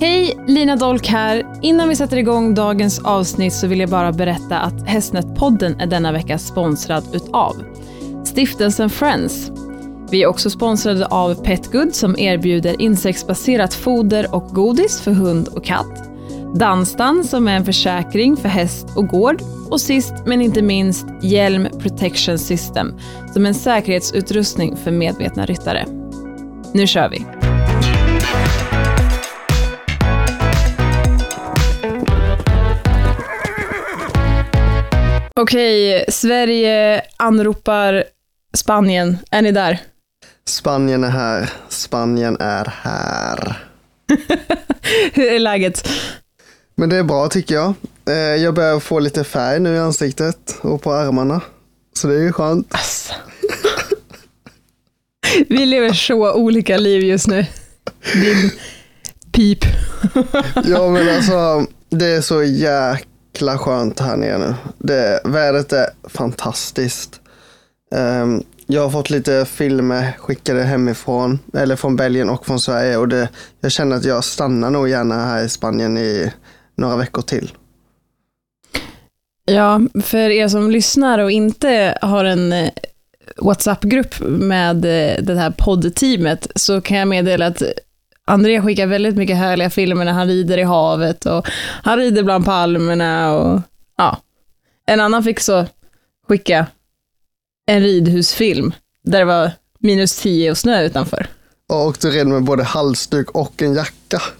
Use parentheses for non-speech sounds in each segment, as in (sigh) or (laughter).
Hej, Lina Dolk här. Innan vi sätter igång dagens avsnitt så vill jag bara berätta att Hästnätpodden är denna vecka sponsrad utav Stiftelsen Friends. Vi är också sponsrade av Petgood som erbjuder insektsbaserat foder och godis för hund och katt. Danstan som är en försäkring för häst och gård. Och sist men inte minst Hjälm Protection System som är en säkerhetsutrustning för medvetna ryttare. Nu kör vi! Okej, Sverige anropar Spanien. Är ni där? Spanien är här. Spanien är här. (laughs) Hur är läget? Men det är bra tycker jag. Eh, Jag börjar få lite färg nu i ansiktet och på armarna. Så det är ju skönt. Alltså. (laughs) Vi lever så olika liv just nu. Din pip. Ja men alltså, det är så jäkla skönt här nere nu. Det, vädret är fantastiskt. Um, jag har fått lite filmer skickade hemifrån, eller från Belgien och från Sverige. Och det, jag känner att jag stannar nog gärna här i Spanien i några veckor till. Ja, för er som lyssnar och inte har en eh, WhatsApp-grupp med eh, det här poddteamet så kan jag meddela att André skickar väldigt mycket härliga filmer när han rider i havet och han rider bland palmerna och ja. En annan fick så skicka en ridhusfilm där det var minus 10 och snö utanför. Och du red med både halsduk och en jacka. (laughs)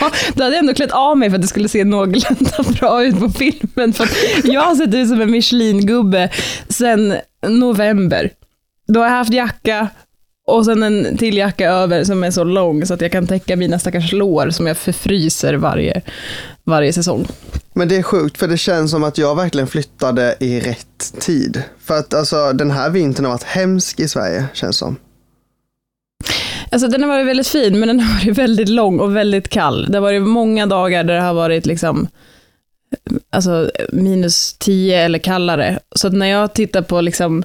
Ja, då hade jag ändå klätt av mig för att det skulle se någorlunda (laughs) bra ut på filmen. För jag har sett ut som en Michelin-gubbe sedan november. Då har jag haft jacka och sen en till jacka över som är så lång så att jag kan täcka mina stackars lår som jag förfryser varje, varje säsong. Men det är sjukt för det känns som att jag verkligen flyttade i rätt tid. För att alltså den här vintern har varit hemsk i Sverige känns som. Alltså den har varit väldigt fin, men den har varit (laughs) väldigt lång och väldigt kall. Det har varit många dagar där det har varit liksom alltså minus 10 eller kallare. Så att när jag tittar på liksom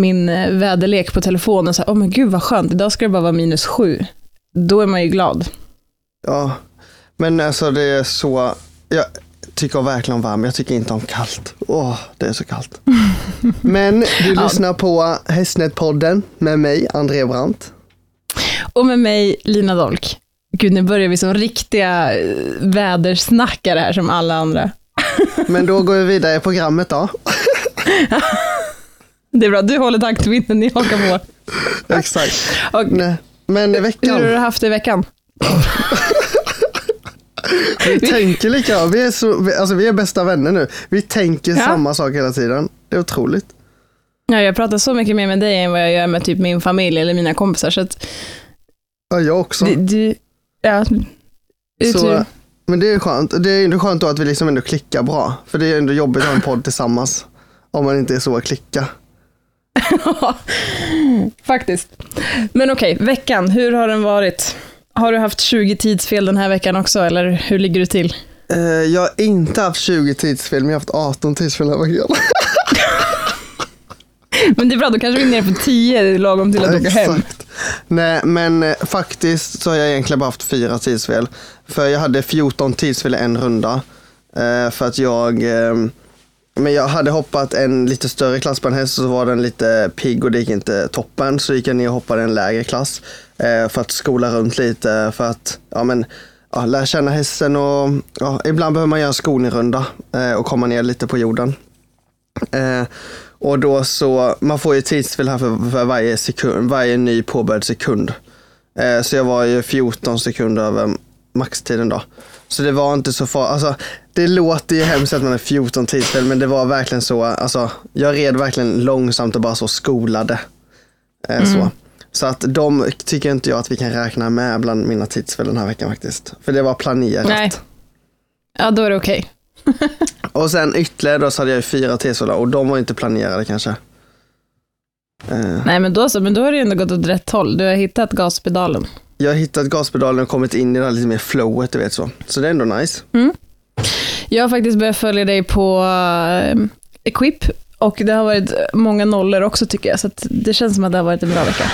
min eh, väderlek på telefonen, så här, åh men gud vad skönt, idag ska det bara vara minus 7. Då är man ju glad. Ja, men alltså det är så, jag tycker verkligen om varmt, jag tycker inte om kallt. Åh, det är så kallt. (laughs) Men du Ja. lyssnar på Hästnätpodden med mig, André Brandt. Och med mig, Lina Dolk. Gud, nu börjar vi som riktiga eh, vädersnackare här som alla andra. Men då går vi vidare i programmet då. (laughs) Det är bra, du håller taktpinnen, ni hakar på. (laughs) Exakt. Och, Nej. Men i hur har veckan, du haft det i veckan? (laughs) vi tänker likadant. Vi är, så, vi- alltså, vi är bästa vänner nu. Vi tänker Ja. samma sak hela tiden. Det är otroligt. Ja, jag pratar så mycket mer med dig än vad jag gör med typ min familj eller mina kompisar. Så att Ja, jag också. du, du, ja, Så, men det är skönt. Det är ändå skönt då att vi liksom ändå klickar bra. För det är ändå jobbigt att ha en podd tillsammans. Om man inte är så att klicka. (laughs) Faktiskt. Men okej, veckan, hur har den varit? Har du haft 20 tidsfel den här veckan också, eller hur ligger du till? Eh, jag har inte haft 20 tidsfel, men jag har haft 18 tidsfel den här veckan. (laughs) Men det är bra, då kanske vi är nere på 10 lagom till att åka hem. Nej, men eh, faktiskt så har jag egentligen bara haft fyra tidsfel. För jag hade 14 tidsfel i en runda. Eh, för att jag, eh, men jag hade hoppat en lite större klass på en häst så var den lite pigg och det gick inte toppen. Så gick jag ner och hoppade en lägre klass. Eh, för att skola runt lite, för att ja, men, ja, lära känna hästen och ja, ibland behöver man göra en skolningrunda eh, och komma ner lite på jorden. Eh, och då så, man får ju tidsfel här för, för varje sekund, varje ny påbörjad sekund. Eh, så jag var ju 14 sekunder över maxtiden då. Så det var inte så farligt. Alltså, det låter ju hemskt att man är 14 tidsfel, men det var verkligen så. Alltså, jag red verkligen långsamt och bara så skolade. Eh, så. så att de tycker inte jag att vi kan räkna med bland mina tidsfel den här veckan faktiskt. För det var planerat. Nej. Ja, då är det okej. (laughs) Och sen ytterligare då så hade jag ju fyra tidsfel och de var inte planerade kanske. Eh, Nej, men då så, men då har det ju ändå gått åt rätt håll. Du har hittat gaspedalen. Jag har hittat gaspedalen och kommit in i det här lite mer flowet, du vet så. Så det är ändå nice. Jag har faktiskt börjat följa dig på eh, Equip och det har varit många nollor också tycker jag, så det känns som att det har varit en bra vecka.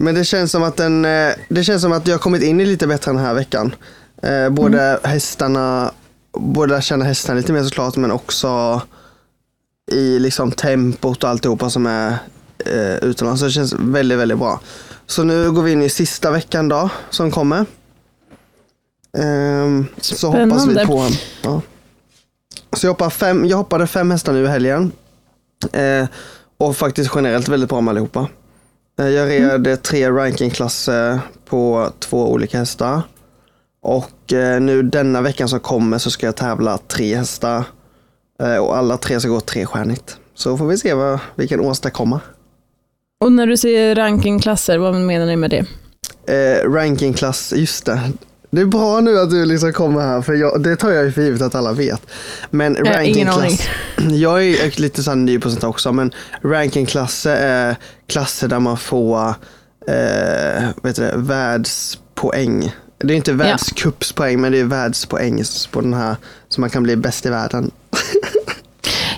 Men det känns som att den, eh, det känns som att jag har kommit in i lite bättre den här veckan. Eh, både Mm. hästarna, både lära känna hästarna lite mer såklart, men också i liksom tempot och alltihopa som är eh, utomlands. Så det känns väldigt, väldigt bra. Så nu går vi in i sista veckan då, som kommer. Ehm, så hoppas vi på... Ja. Så jag, hoppar fem, jag hoppade fem hästar nu i helgen. Eh, och faktiskt generellt väldigt bra med allihopa. Eh, Jag red tre rankingklasser på två olika hästar. Och eh, nu denna veckan som kommer så ska jag tävla tre hästar. Eh, och alla tre ska gå trestjärnigt. Så får vi se vad vi kan åstadkomma. Och när du säger rankingklasser, vad menar ni med det? Eh, rankingklass, just det. Det är bra nu att du liksom kommer här, för jag, det tar jag ju för givet att alla vet. Men rankingklass, (clears throat) jag är lite så ny på sånt här också, men rankingklasser är klasser där man får eh, vet du världspoäng. Det är inte världscupspoäng, men det är världspoäng på den här, så man kan bli bäst i världen.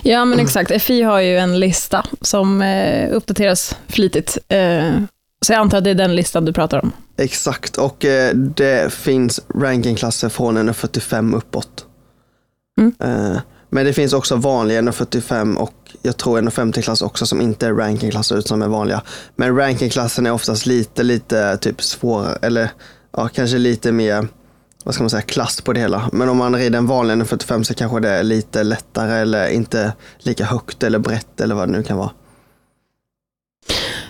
Ja, men (clears throat) exakt. FI har ju en lista som eh, uppdateras flitigt. Eh, så jag antar att det är den listan du pratar om. Exakt, och eh, det finns rankingklasser från 145 uppåt. Mm. Eh, men det finns också vanliga 145 och jag tror 150 klass också som inte är rankingklasser utan som är vanliga. Men rankingklassen är oftast lite, lite typ svårare eller ja, kanske lite mer vad ska man säga, klass på det hela. Men om man rider en vanlig 145 så kanske det är lite lättare eller inte lika högt eller brett eller vad det nu kan vara.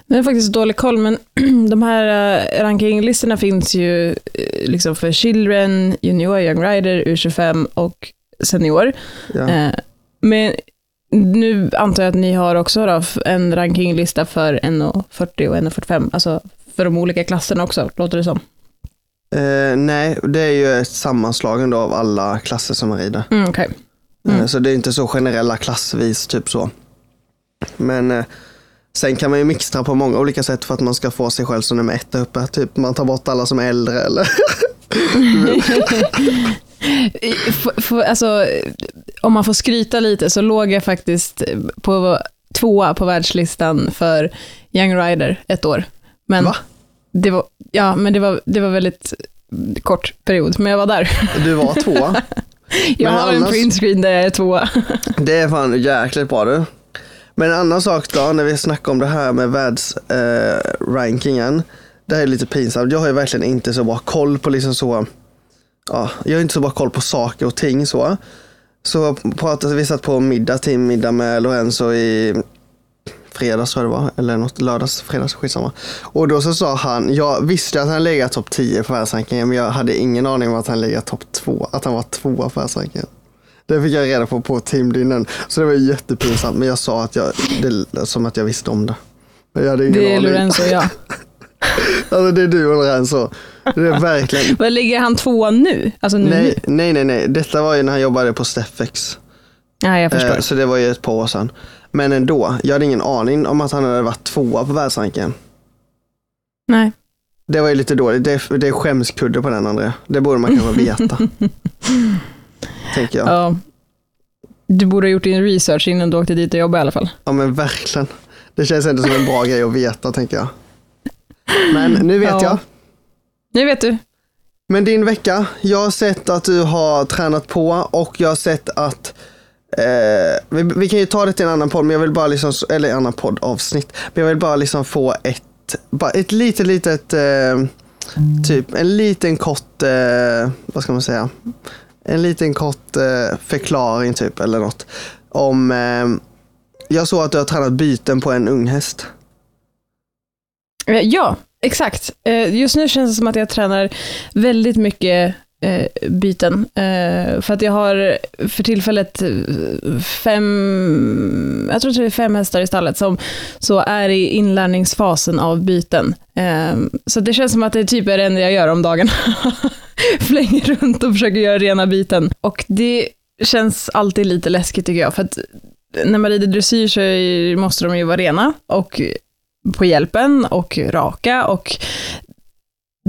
Jag har faktiskt dålig koll, men (clears throat) de här eh, rankinglistorna finns ju eh, liksom för Children, Junior, Young Rider, U25 och Senior. Ja. Eh, men nu antar jag att ni har också då en rankinglista för 1,40 och 1,45, alltså för de olika klasserna också, låter det som. Eh, nej, det är ju ett sammanslagande av alla klasser som man rider. Mm. Eh, Mm. Så det är inte så generella klassvis, typ så. Men eh, sen kan man ju mixtra på många olika sätt för att man ska få sig själv som nummer ett där uppe. Typ man tar bort alla som är äldre eller (laughs) F- f- alltså, om man får skryta lite så låg jag faktiskt på tvåa på världslistan för Young Rider ett år. Men Va? Det var, ja, men det var, det var väldigt kort period, men jag var där. (laughs) Du var två. Jag Men har en annars- printscreen där jag är tvåa. Det är fan jäkligt bra du. Men en annan sak då, när vi snackar om det här med världsrankingen. Eh, det här är lite pinsamt. Jag har ju verkligen inte så bra koll på liksom så. Ja, jag har inte så bra koll på saker och ting så. Så pratade vi satt på middag, teammiddag med Lorenzo i fredags tror jag det var, eller något lördags, fredags, skitsamma. Och då så sa han, jag visste att han legat topp 10 på världsrankingen, men jag hade ingen aning om att han legat topp 2, att han var tvåa på världsrankingen. Det fick jag reda på på teamdinnen, så det var jättepinsamt, men jag sa att jag, det, som att jag visste om det. Men jag hade ingen Det är aning. Lorenzo och jag. (laughs) Alltså det är du och Lorenzo. Det är verkligen, (laughs) Vad ligger han tvåa nu? Alltså nu? nej, nej, nej, nej, detta var ju när han jobbade på Steffex. Ja, jag förstår. Eh, Så det var ju ett par år sedan. Men ändå, jag hade ingen aning om att han hade varit tvåa på världsrankingen. nej. Det var ju lite dåligt. Det är, det är skämskudde på den André. Det borde man kanske veta. (laughs) Tänker jag. Ja. Du borde ha gjort din research innan du åkte dit och jobbade i alla fall. Ja men verkligen. Det känns ändå som en bra (laughs) grej att veta tänker jag. Men nu vet Ja. jag. Nu vet du. Men din vecka, jag har sett att du har tränat på och jag har sett att eh, vi, vi kan ju ta det till en annan podd, men jag vill bara liksom, eller annan poddavsnitt, men jag vill bara liksom få ett, bara ett litet, litet, eh, typ en liten kort, eh, vad ska man säga, en liten kort eh, förklaring typ eller något om, eh, jag såg att du har tränat byten på en ung häst. Eh, ja, exakt. Eh, just nu känns det som att jag tränar väldigt mycket Eh, byten. Eh, För att jag har för tillfället eh, fem, jag tror att det är fem hästar i stallet som så är i inlärningsfasen av byten. Eh, Så det känns som att det typ är det enda jag gör om dagen. (laughs) Flänger runt och försöker göra rena byten. Och det känns alltid lite läskigt tycker jag. För att när man rider dressyr så måste de ju vara rena. Och på hjälpen och raka och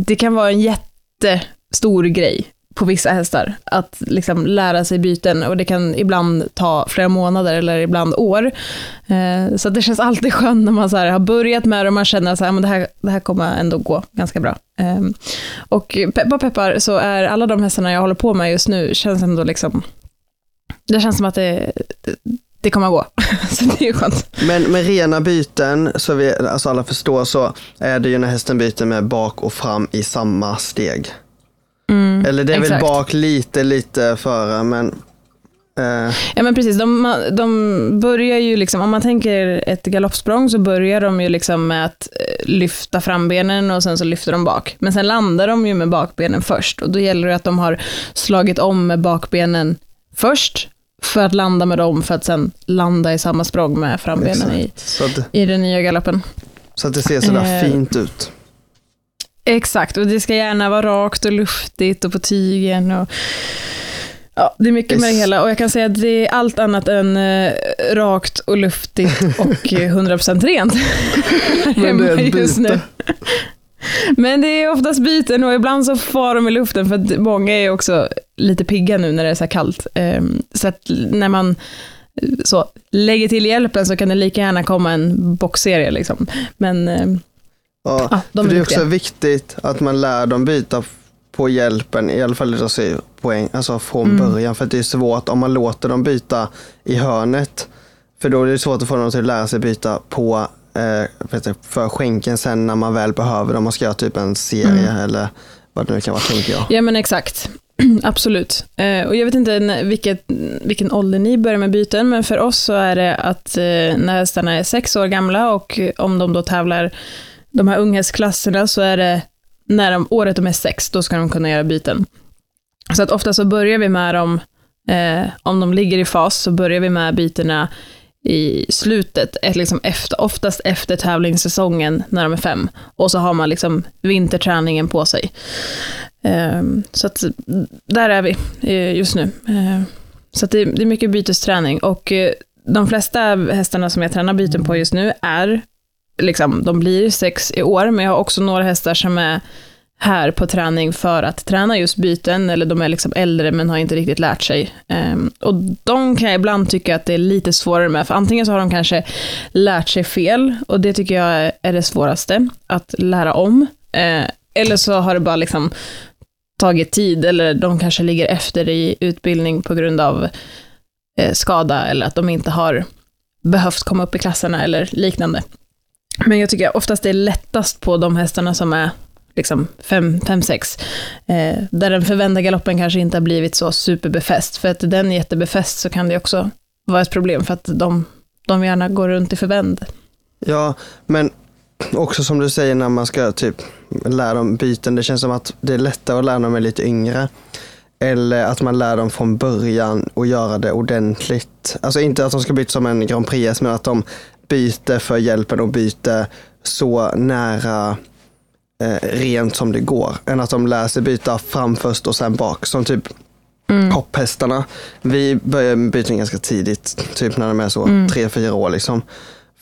det kan vara en jätte stor grej på vissa hästar, att liksom lära sig byten och det kan ibland ta flera månader eller ibland år. Eh, så det känns alltid skönt när man så har börjat med det och man känner att det, här, det här kommer ändå gå ganska bra. Eh, och peppar peppar så är alla de hästarna jag håller på med just nu känns ändå liksom, det känns som att det, det kommer att gå. (laughs) så det är skönt. Men med rena byten, så vi, alltså alla förstår, så är det ju när hästen byter med bak och fram i samma steg. Mm, Eller det är exakt. väl bak lite, lite före, men eh, Ja men precis, de, de börjar ju liksom, om man tänker ett galoppsprång så börjar de ju liksom med att eh, lyfta fram benen och sen så lyfter de bak. Men sen landar de ju med bakbenen först och då gäller det att de har slagit om med bakbenen först för att landa med dem för att sen landa i samma språng med frambenen i, att, i den nya galoppen. så att det ser sådär Eh, fint ut. Exakt, och det ska gärna vara rakt och luftigt och på tygen. Och, ja, det är mycket med det hela och jag kan säga att det är allt annat än eh, rakt och luftigt och (laughs) eh, 100% rent. Men det är ett just nu. byte. Men det är oftast byten och ibland så far de i luften för att många är också lite pigga nu när det är så här kallt. Ehm, Så att när man eh, så, lägger till hjälpen så kan det lika gärna komma en boxserie. Liksom. Men ehm, Ja, ja, de för det är också viktigt att man lär dem byta på hjälpen, i alla fall sig poäng, alltså från Mm. början. För det är svårt om man låter dem byta i hörnet. För då är det svårt att få dem att lära sig byta på eh, för skänken sen när man väl behöver dem. Man ska göra typ en serie Mm. eller vad det nu kan vara, tänker jag. Ja men exakt, (clears throat) absolut. Eh, och jag vet inte vilket, vilken ålder ni börjar med byten, men för oss så är det att eh, när hästarna är sex år gamla och om de då tävlar de här unghästklasserna så är det när de, året de är sex, då ska de kunna göra byten. Så att ofta så börjar vi med dem, eh, om de ligger i fas, så börjar vi med bytena i slutet, ett, liksom efter, oftast efter tävlingssäsongen när de är fem. Och så har man liksom vinterträningen på sig. Eh, så att där är vi eh, just nu. Eh, så att det, det är mycket bytesträning och eh, de flesta hästarna som jag tränar byten på just nu är, liksom, de blir sex i år, men jag har också några hästar som är här på träning för att träna just byten, eller de är liksom äldre men har inte riktigt lärt sig. Um, och de kan jag ibland tycka att det är lite svårare med, för antingen så har de kanske lärt sig fel, och det tycker jag är det svåraste, att lära om. Uh, eller så har det bara liksom tagit tid, eller de kanske ligger efter i utbildning på grund av uh, skada, eller att de inte har behövt komma upp i klasserna eller liknande. Men jag tycker oftast det är lättast på de hästarna som är liksom 5-6, eh, där den förvända galoppen kanske inte har blivit så superbefäst, för att den är jättebefäst så kan det också vara ett problem, för att de, de gärna går runt i förvänd. Ja, men också som du säger när man ska typ lära dem byten. Det känns som att det är lättare att lära dem med lite yngre. Eller att man lär dem från början och göra det ordentligt. Alltså inte att de ska byta som en Grand Prix, men att de byter för hjälpen och byter så nära eh, rent som det går. Än att de lär sig byta fram först och sen bak. Som typ Mm. hopphästarna. Vi börjar med byten ganska tidigt, typ när de är så Mm. tre, fyra år liksom.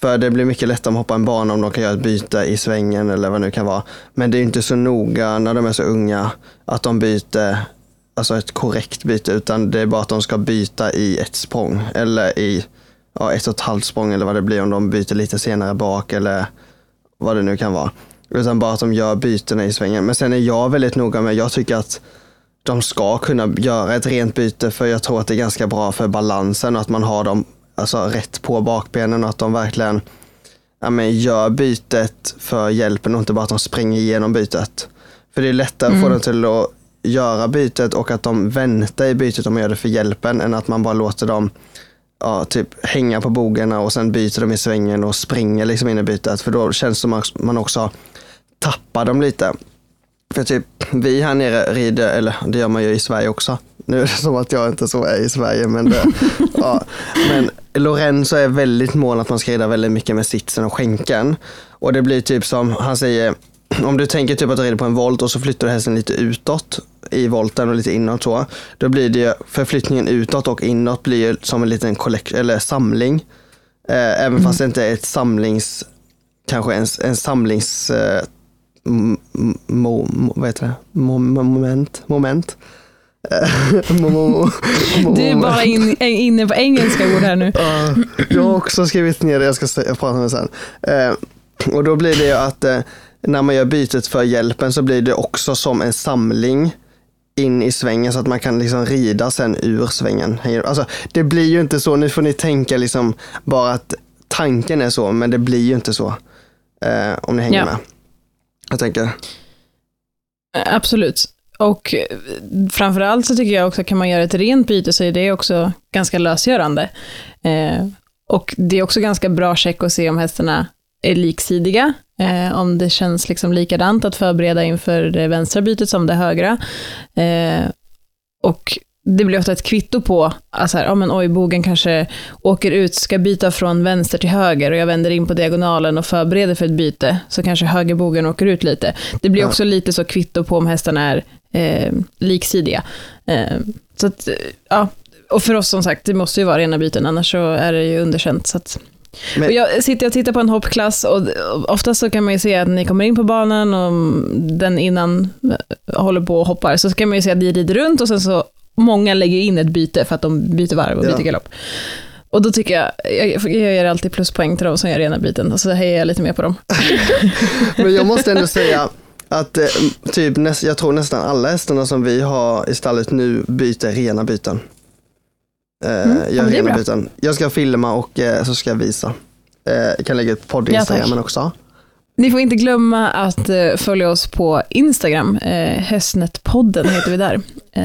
För det blir mycket lättare att hoppa en bana om de kan göra ett byte i svängen eller vad det nu kan vara. Men det är inte så noga när de är så unga att de byter alltså ett korrekt byte, utan det är bara att de ska byta i ett språng eller i ja, ett och ett halvt språng eller vad det blir om de byter lite senare bak eller vad det nu kan vara. Utan bara att de gör bytena i svängen. Men sen är jag väldigt noga med, jag tycker att de ska kunna göra ett rent byte för jag tror att det är ganska bra för balansen och att man har dem alltså, rätt på bakbenen och att de verkligen ja, men, gör bytet för hjälpen och inte bara att de springer igenom bytet. För det är lättare att få dem till att göra bytet och att de väntar i bytet om man gör det för hjälpen än att man bara låter dem ja, typ hänga på bogarna och sen byter de i svängen och springer liksom in i bytet. För då känns det som att man också tappar dem lite. För typ vi här nere rider, eller det gör man ju i Sverige också. Nu är det som att jag inte så är i Sverige, men, det, (laughs) ja. men Lorenzo är väldigt mån att man ska rida väldigt mycket med sitsen och skänken. Och det blir typ som han säger, om du tänker typ att du rider på en volt och så flyttar du hästen lite utåt i volten och lite inåt så. Då blir det förflyttningen utåt och inåt blir ju som en liten collect, eller samling. Eh, även fast det inte är ett samlings, kanske en, en samlings eh, mo, mo, vad heter det? Mo, moment, (laughs) moment. Du är bara in, inne på engelska ord här nu. Ja, jag har också skrivit ner det, jag ska prata om det sen. Eh, och då blir det ju att eh, när man gör bytet för hjälpen så blir det också som en samling in i svängen så att man kan liksom rida sen ur svängen. Alltså, det blir ju inte så, nu får ni tänka liksom bara att tanken är så, men det blir ju inte så. Eh, om ni hänger Ja. med. Jag tänker, Absolut. Och eh, framförallt så tycker jag också kan man göra ett rent byte så är det också ganska lösgörande. Eh, och det är också ganska bra check att se om hästarna är liksidiga, eh, om det känns liksom likadant att förbereda inför det vänstra bytet som det högra. Eh, och det blir ofta ett kvitto på, alltså här, ja men oj, bogen kanske åker ut, ska byta från vänster till höger och jag vänder in på diagonalen och förbereder för ett byte, så kanske högerbogen åker ut lite. Det blir också lite så kvitto på om hästarna är eh, liksidiga. Eh, så att, eh, ja, och för oss som sagt, det måste ju vara rena byten, annars så är det ju underkänt. Så att, Men- jag sitter och tittar på en hoppklass och oftast så kan man ju se att ni kommer in på banan och den innan håller på och hoppar, så kan man ju se att de rider runt och sen så många lägger in ett byte för att de byter varv och Ja. byter galopp. Och då tycker jag, jag, jag ger alltid pluspoäng till de som gör rena byten, så hejar jag lite mer på dem. (laughs) Men jag måste ändå (laughs) säga att eh, typ näst, jag tror nästan alla hästarna som vi har i stallet nu byter rena byten. Eh, Mm, ja, gör det är rena bra. byten. Jag ska filma och eh, så ska jag visa. Eh, jag kan lägga ut podd Ja, Instagramen tack. också. Ni får inte glömma att eh, följa oss på Instagram, eh, Hästnetpodden heter vi där. Eh,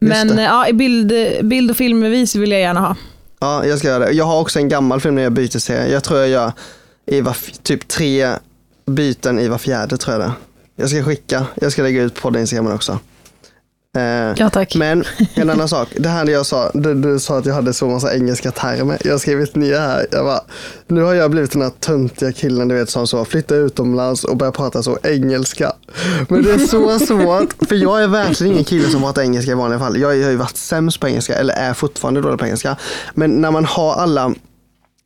men ja, i bild, bild och filmbevis vill jag gärna ha. Ja, jag ska göra det. Jag har också en gammal film när jag byter serie. Jag tror jag gör i var, typ tre byten i var fjärde tror jag det. Jag ska skicka, jag ska lägga ut podd Instagramen också. Eh, Ja, tack. Men en annan (laughs) sak, det här när jag sa, du, du sa att jag hade så massa engelska termer. Jag har skrivit ner här, jag bara, nu har jag blivit den här töntiga killen du vet som så, flytta utomlands och börja prata så engelska. Men det är så (laughs) svårt, för jag är verkligen ingen kille som pratar engelska i vanliga fall. Jag, jag har ju varit sämst på engelska, eller är fortfarande dålig på engelska. Men när man har alla,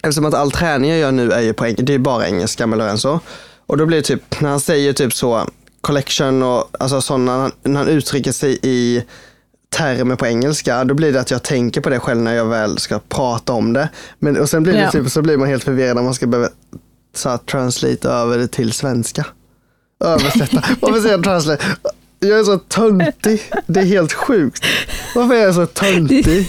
eftersom att all träning jag gör nu är ju på engelska, det är bara engelska med Lorenzo. Och då blir det typ, när han säger typ så, collection och alltså sådana, när han uttrycker sig i termer på engelska, då blir det att jag tänker på det själv när jag väl ska prata om det. Men, och sen blir det Ja. typ, så blir man helt förvirrad när man ska behöva så här, translate över det till svenska. Översätta. (laughs) Varför säger jag translate? Jag är så töntig. Det är helt sjukt. Varför är jag så töntig?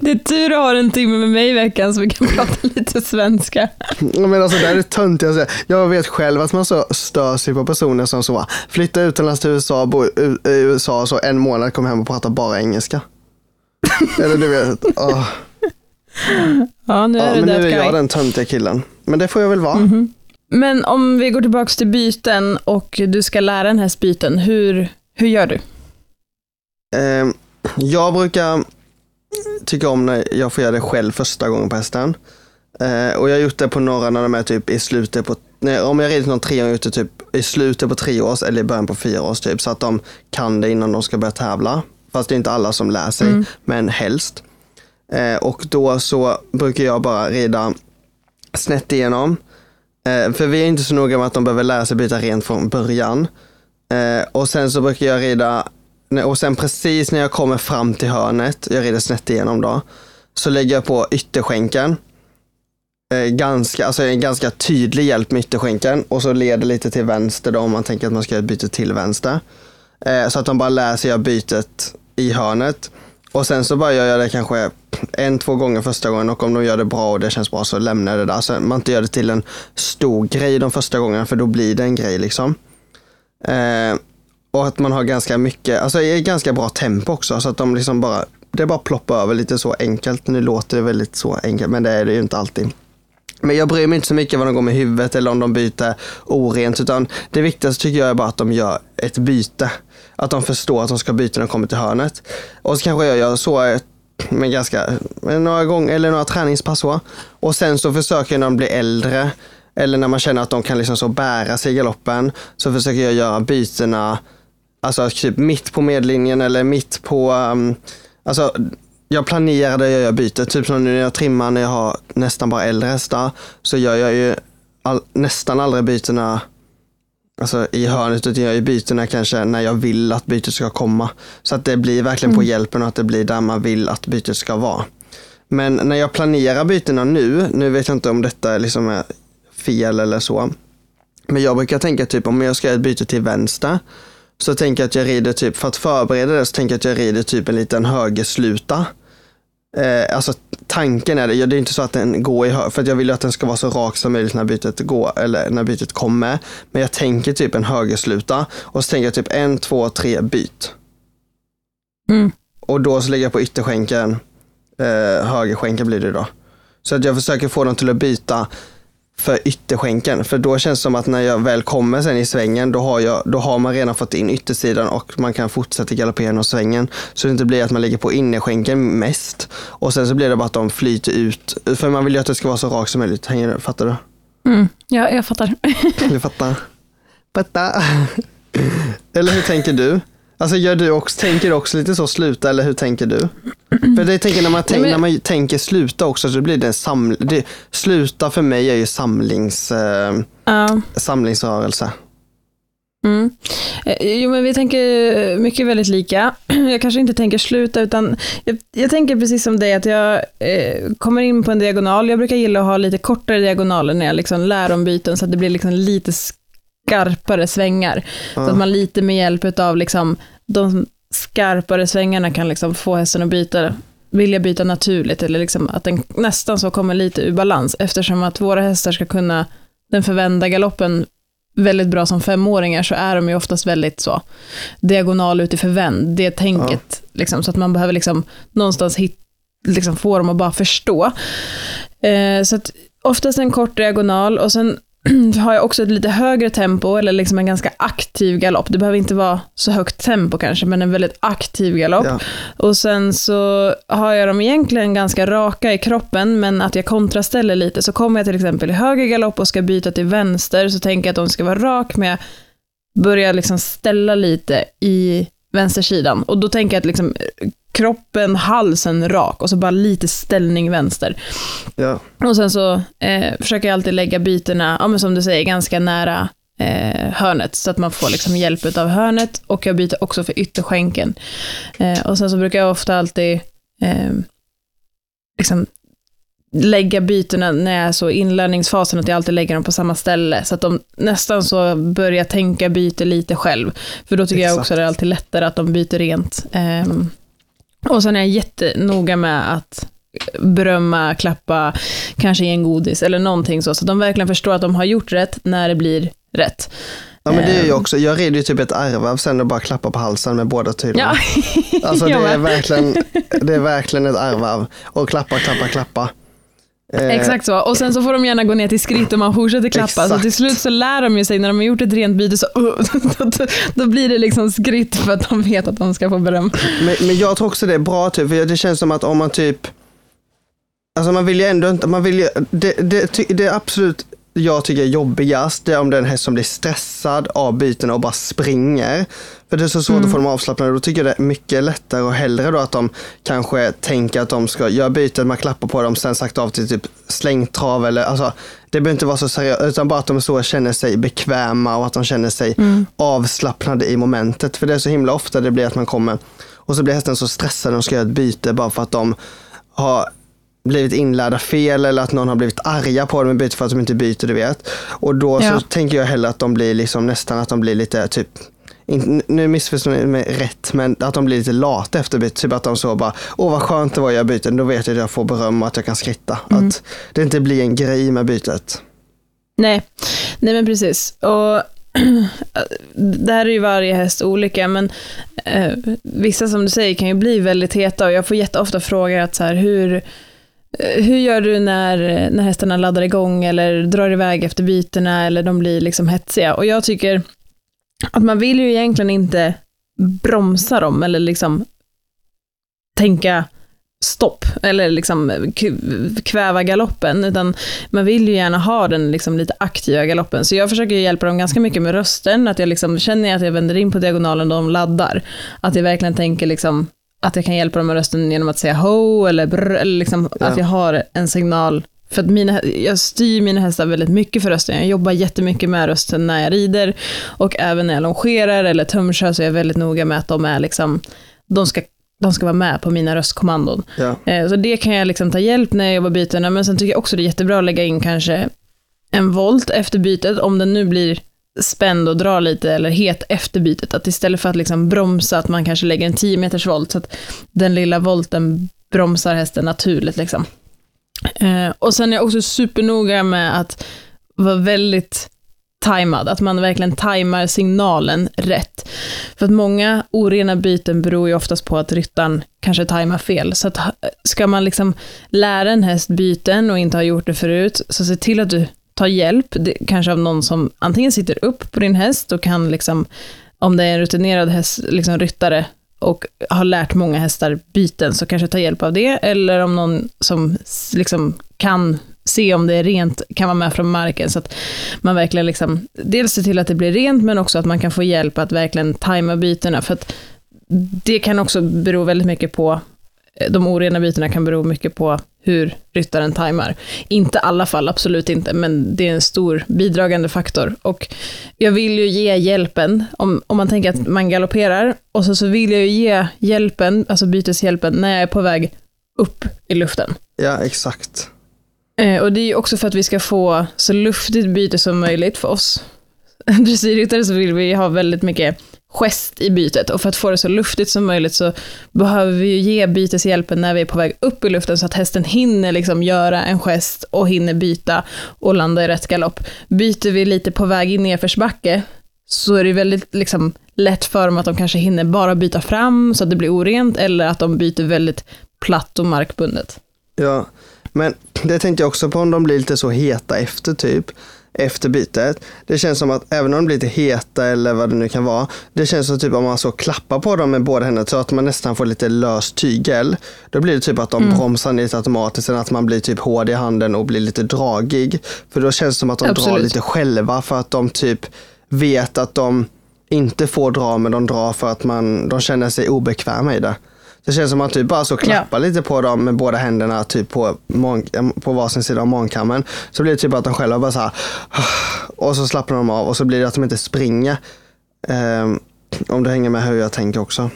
Det är tur du har en timme med mig i veckan så vi kan (laughs) prata lite svenska. Men alltså det här är töntigt att säga. Jag vet själv att man så stör sig på personer som så flytta utomlands till USA, bo i USA så en månad, kommer hem och pratar bara engelska. (laughs) Eller du vet. åh. Ja, nu Ja, är men det nu är guy. jag den töntiga killen. Men det får jag väl vara. Mhm. Men om vi går tillbaka till byten och du ska lära en häst byten, hur, hur gör du? Eh, jag brukar tycka om när jag får göra det själv första gången på hästen. Eh, och jag har gjort det på några när de är typ i slutet på, nej, om jag ridit någon tre har jag gjort det typ i slutet på treårs eller i början på fyraårs typ. Så att de kan det innan de ska börja tävla. Fast det är inte alla som lär sig, Mm. men helst. Eh, och då så brukar jag bara rida snett igenom. Eh, för vi är inte så noga med att de behöver lära sig byta rent från början. Eh, och sen så brukar jag rida, och sen precis när jag kommer fram till hörnet, jag rider snett igenom då, så lägger jag på ytterskänken. Eh, ganska, alltså en ganska tydlig hjälp med ytterskänken och så leder lite till vänster då om man tänker att man ska göra ett byte till vänster. Eh, så att de bara lär sig göra bytet i hörnet. Och sen så bara gör jag det kanske en, två gånger första gången och om de gör det bra och det känns bra så lämnar jag det där. Så man inte gör det till en stor grej de första gångerna för då blir det en grej liksom. Eh, och att man har ganska mycket, alltså det är ganska bra tempo också så att de liksom bara, det bara ploppar över lite så enkelt. Nu låter det väldigt så enkelt men det är det ju inte alltid. Men jag bryr mig inte så mycket vad de går med huvudet eller om de byter orent utan det viktigaste tycker jag är bara att de gör ett byte. Att de förstår att de ska byta när de kommer till hörnet. Och så kanske jag gör så men med ganska, med några gånger eller några träningspass så. Och sen så försöker jag när de blir äldre eller när man känner att de kan liksom så bära sig i galoppen så försöker jag göra bytena Alltså typ mitt på medlinjen eller mitt på, um, alltså jag planerar det jag gör bytet. Typ som nu när jag trimmar när jag har nästan bara äldre hästar så gör jag ju all, nästan aldrig bytena alltså, i hörnet utan jag gör bytena kanske när jag vill att bytet ska komma. Så att det blir verkligen på hjälpen och att det blir där man vill att bytet ska vara. Men när jag planerar bytena nu, nu vet jag inte om detta liksom är fel eller så. Men jag brukar tänka typ om jag ska göra ett byte till vänster så tänker jag att jag rider typ, för att förbereda det så tänker jag att jag rider typ en liten högersluta. Eh, alltså tanken är det, det är inte så att den går i höger, för jag vill ju att den ska vara så rak som möjligt när bytet går, eller när bytet kommer. Men jag tänker typ en högersluta och så tänker jag typ en, två, tre, byt. Mm. Och då så lägger jag på ytterskänken, eh, högerskänken blir det då. Så att jag försöker få dem till att byta för ytterskänken. För då känns det som att när jag väl kommer sen i svängen, då har, jag, då har man redan fått in yttersidan och man kan fortsätta galoppera genom svängen. Så det inte blir att man ligger på innerskänken mest. Och sen så blir det bara att de flyter ut. För man vill ju att det ska vara så rakt som möjligt. Hänger? Fattar du? Mm. Ja, jag fattar. Du fattar? Fatta. (laughs) Eller hur tänker du? Alltså gör du också, tänker du också lite så sluta eller hur tänker du? (clears throat) För det tänker när man, tänk, när man tänker sluta också så blir det en samling. Det, sluta för mig är ju samlings, eh, Ja. samlingsrörelse. Mm. Eh, Jo, men vi tänker mycket väldigt lika. (clears throat) Jag kanske inte tänker sluta, utan jag, jag tänker precis som dig att jag eh, kommer in på en diagonal. Jag brukar gilla att ha lite kortare diagonaler när jag liksom lär om byten, så att det blir liksom lite skarpare svängar. Så att man lite med hjälp av liksom de skarpare svängarna kan liksom få hästen att byta, vilja byta naturligt, eller liksom att den nästan så kommer lite ur balans, eftersom att våra hästar ska kunna den förvända galoppen väldigt bra som femåringar så är de ju oftast väldigt så diagonal ut i förvänd, det tänket, liksom, så att man behöver liksom någonstans hit, liksom få dem att bara förstå. Eh, så att oftast en kort diagonal och sen (clears throat) har jag också ett lite högre tempo, eller liksom en ganska aktiv galopp. Det behöver inte vara så högt tempo kanske, men en väldigt aktiv galopp. Ja. Och sen så har jag dem egentligen ganska raka i kroppen, men att jag kontraställer lite. Så kommer jag till exempel i höger galopp och ska byta till vänster, så tänker jag att de ska vara rak, men jag börjar liksom ställa lite i vänstersidan. Och då tänker jag att liksom kroppen, halsen rak och så bara lite ställning vänster. Ja. Och sen så eh, försöker jag alltid lägga bytena, ja, men som du säger, ganska nära eh, hörnet, så att man får liksom hjälp av hörnet. Och jag byter också för ytterskänken. Eh, och sen så brukar jag ofta alltid eh, liksom lägga bytena när jag är så inlärningsfasen, att jag alltid lägger dem på samma ställe, så att de nästan så börjar tänka byte lite själv. För då tycker jag Exakt. också att det är alltid lättare att de byter rent. Ehm, och sen är jag jättenoga med att berömma, klappa, kanske ge en godis eller någonting så, så att de verkligen förstår att de har gjort rätt när det blir rätt. ja, men det är ju Ehm. också, jag rider ju typ ett ärvarv sen och bara klappar på halsen med båda tyderna. Ja, Alltså (laughs) det jag är, verkligen, det är verkligen ett ärvarv. Och klappa, klappa, klappa. Eh, Exakt så. Och sen så får de gärna gå ner till skritt och man fortsätter klappa. Så Exakt. till slut så lär de ju sig när de har gjort ett rent byte så (laughs) då, då, då blir det liksom skritt för att de vet att de ska få beröm. Men, men jag tror också det är bra typ, för det känns som att om man typ Alltså man vill ju ändå inte, man vill ju, det, det, det är absolut jag tycker är jobbigast, det är om det är en häst som blir stressad av bytena och bara springer. För det är så svårt att få dem avslappnade. Då tycker jag det är mycket lättare och hellre då att de kanske tänker att de ska göra byten, man klappar på dem, sen sagt av till typ slängtrav eller alltså det behöver inte vara så seriöst, utan bara att de så känner sig bekväma och att de känner sig avslappnade i momentet. För det är så himla ofta det blir att man kommer och så blir hästen så stressad när de ska göra ett byte bara för att de har blivit inlärda fel eller att någon har blivit arga på dem i byte för att de inte byter, du vet. Och då Ja. så tänker jag hellre att de blir liksom nästan att de blir lite typ in- nu missförstår ni mig rätt, men att de blir lite lata efter bytet. Typ att de så bara, åh vad skönt det var göra byten, då vet jag att jag får beröm och att jag kan skritta. Att det inte blir en grej med bytet. Nej, nej men precis. Och (clears throat) det här är ju varje häst olika, men eh, vissa som du säger kan ju bli väldigt heta och jag får jätteofta frågor att så här, hur, Eh, hur gör du när, eh, när hästarna laddar igång eller drar iväg efter bytena eller de blir liksom hetsiga? Och jag tycker att man vill ju egentligen inte bromsa dem eller liksom tänka stopp eller liksom kväva galoppen, utan man vill ju gärna ha den liksom lite aktiva galoppen. Så jag försöker ju hjälpa dem ganska mycket med rösten, att jag liksom känner att jag vänder in på diagonalen och de laddar. Att jag verkligen tänker liksom att jag kan hjälpa dem med rösten genom att säga ho eller brr, eller liksom Ja. att jag har en signal för att mina, jag styr mina hästar väldigt mycket för rösten. Jag jobbar jättemycket med rösten när jag rider och även när jag longerar eller tömkör så är jag väldigt noga med att de är liksom, de ska de ska vara med på mina röstkommandon. Ja. Eh, Så det kan jag liksom ta hjälp när jag jobbar bytena, men sen tycker jag också det är jättebra att lägga in kanske en volt efter bytet, om den nu blir spänd och drar lite eller het efter bytet, att istället för att liksom bromsa, att man kanske lägger en 10 meters volt, så att den lilla volten bromsar hästen naturligt. Liksom. Eh, och sen är jag också supernoga med att vara väldigt tajmad, att man verkligen tajmar signalen rätt. För att många orena byten beror ju oftast på att ryttaren kanske tajmar fel. Så att eh, ska man liksom lära en häst byten och inte ha gjort det förut, så se till att du Ta hjälp, det, kanske av någon som antingen sitter upp på din häst och kan liksom, om det är en rutinerad häst, liksom ryttare och har lärt många hästar byten, så kanske ta hjälp av det, eller om någon som liksom kan se om det är rent, kan vara med från marken, så att man verkligen liksom, dels ser till att det blir rent, men också att man kan få hjälp att verkligen tajma bytena, för att det kan också bero väldigt mycket på, de orena bytena kan bero mycket på hur ryttaren tajmar. Inte alla fall, absolut inte, men det är en stor bidragande faktor. Och jag vill ju ge hjälpen, om, om man tänker att man galopperar, och så, så vill jag ju ge hjälpen, alltså byteshjälpen, när jag är på väg upp i luften. ja, exakt. Eh, och det är ju också för att vi ska få så luftigt byte som möjligt för oss. (laughs) Dressyrryttare så vill vi ha väldigt mycket gest i bytet och för att få det så luftigt som möjligt så behöver vi ju ge byteshjälpen när vi är på väg upp i luften så att hästen hinner liksom göra en gest och hinner byta och landa i rätt galopp. Byter vi lite på väg i nedförsbacke så är det väldigt liksom, lätt för dem att de kanske hinner bara byta fram så att det blir orent eller att de byter väldigt platt och markbundet. Ja, men det tänkte jag också på om de blir lite så heta efter typ, efter bytet. Det känns som att även om de blir lite heta eller vad det nu kan vara, det känns som typ om man så klappar på dem med båda händerna så att man nästan får lite löst tygel. Då blir det typ att de bromsar lite automatiskt, sen att man blir typ hård i handen och blir lite dragig. För då känns det som att de drar Absolut. lite själva för att de typ vet att de inte får dra men de drar för att man, de känner sig obekväma i det. Det känns som att man typ bara så klappar lite på dem med båda händerna typ på, på varsin sida av magkammen. Så blir det typ att de själva bara så här och så slappnar de av och så blir det att de inte springer. Ehm, om du hänger med hur jag tänker också.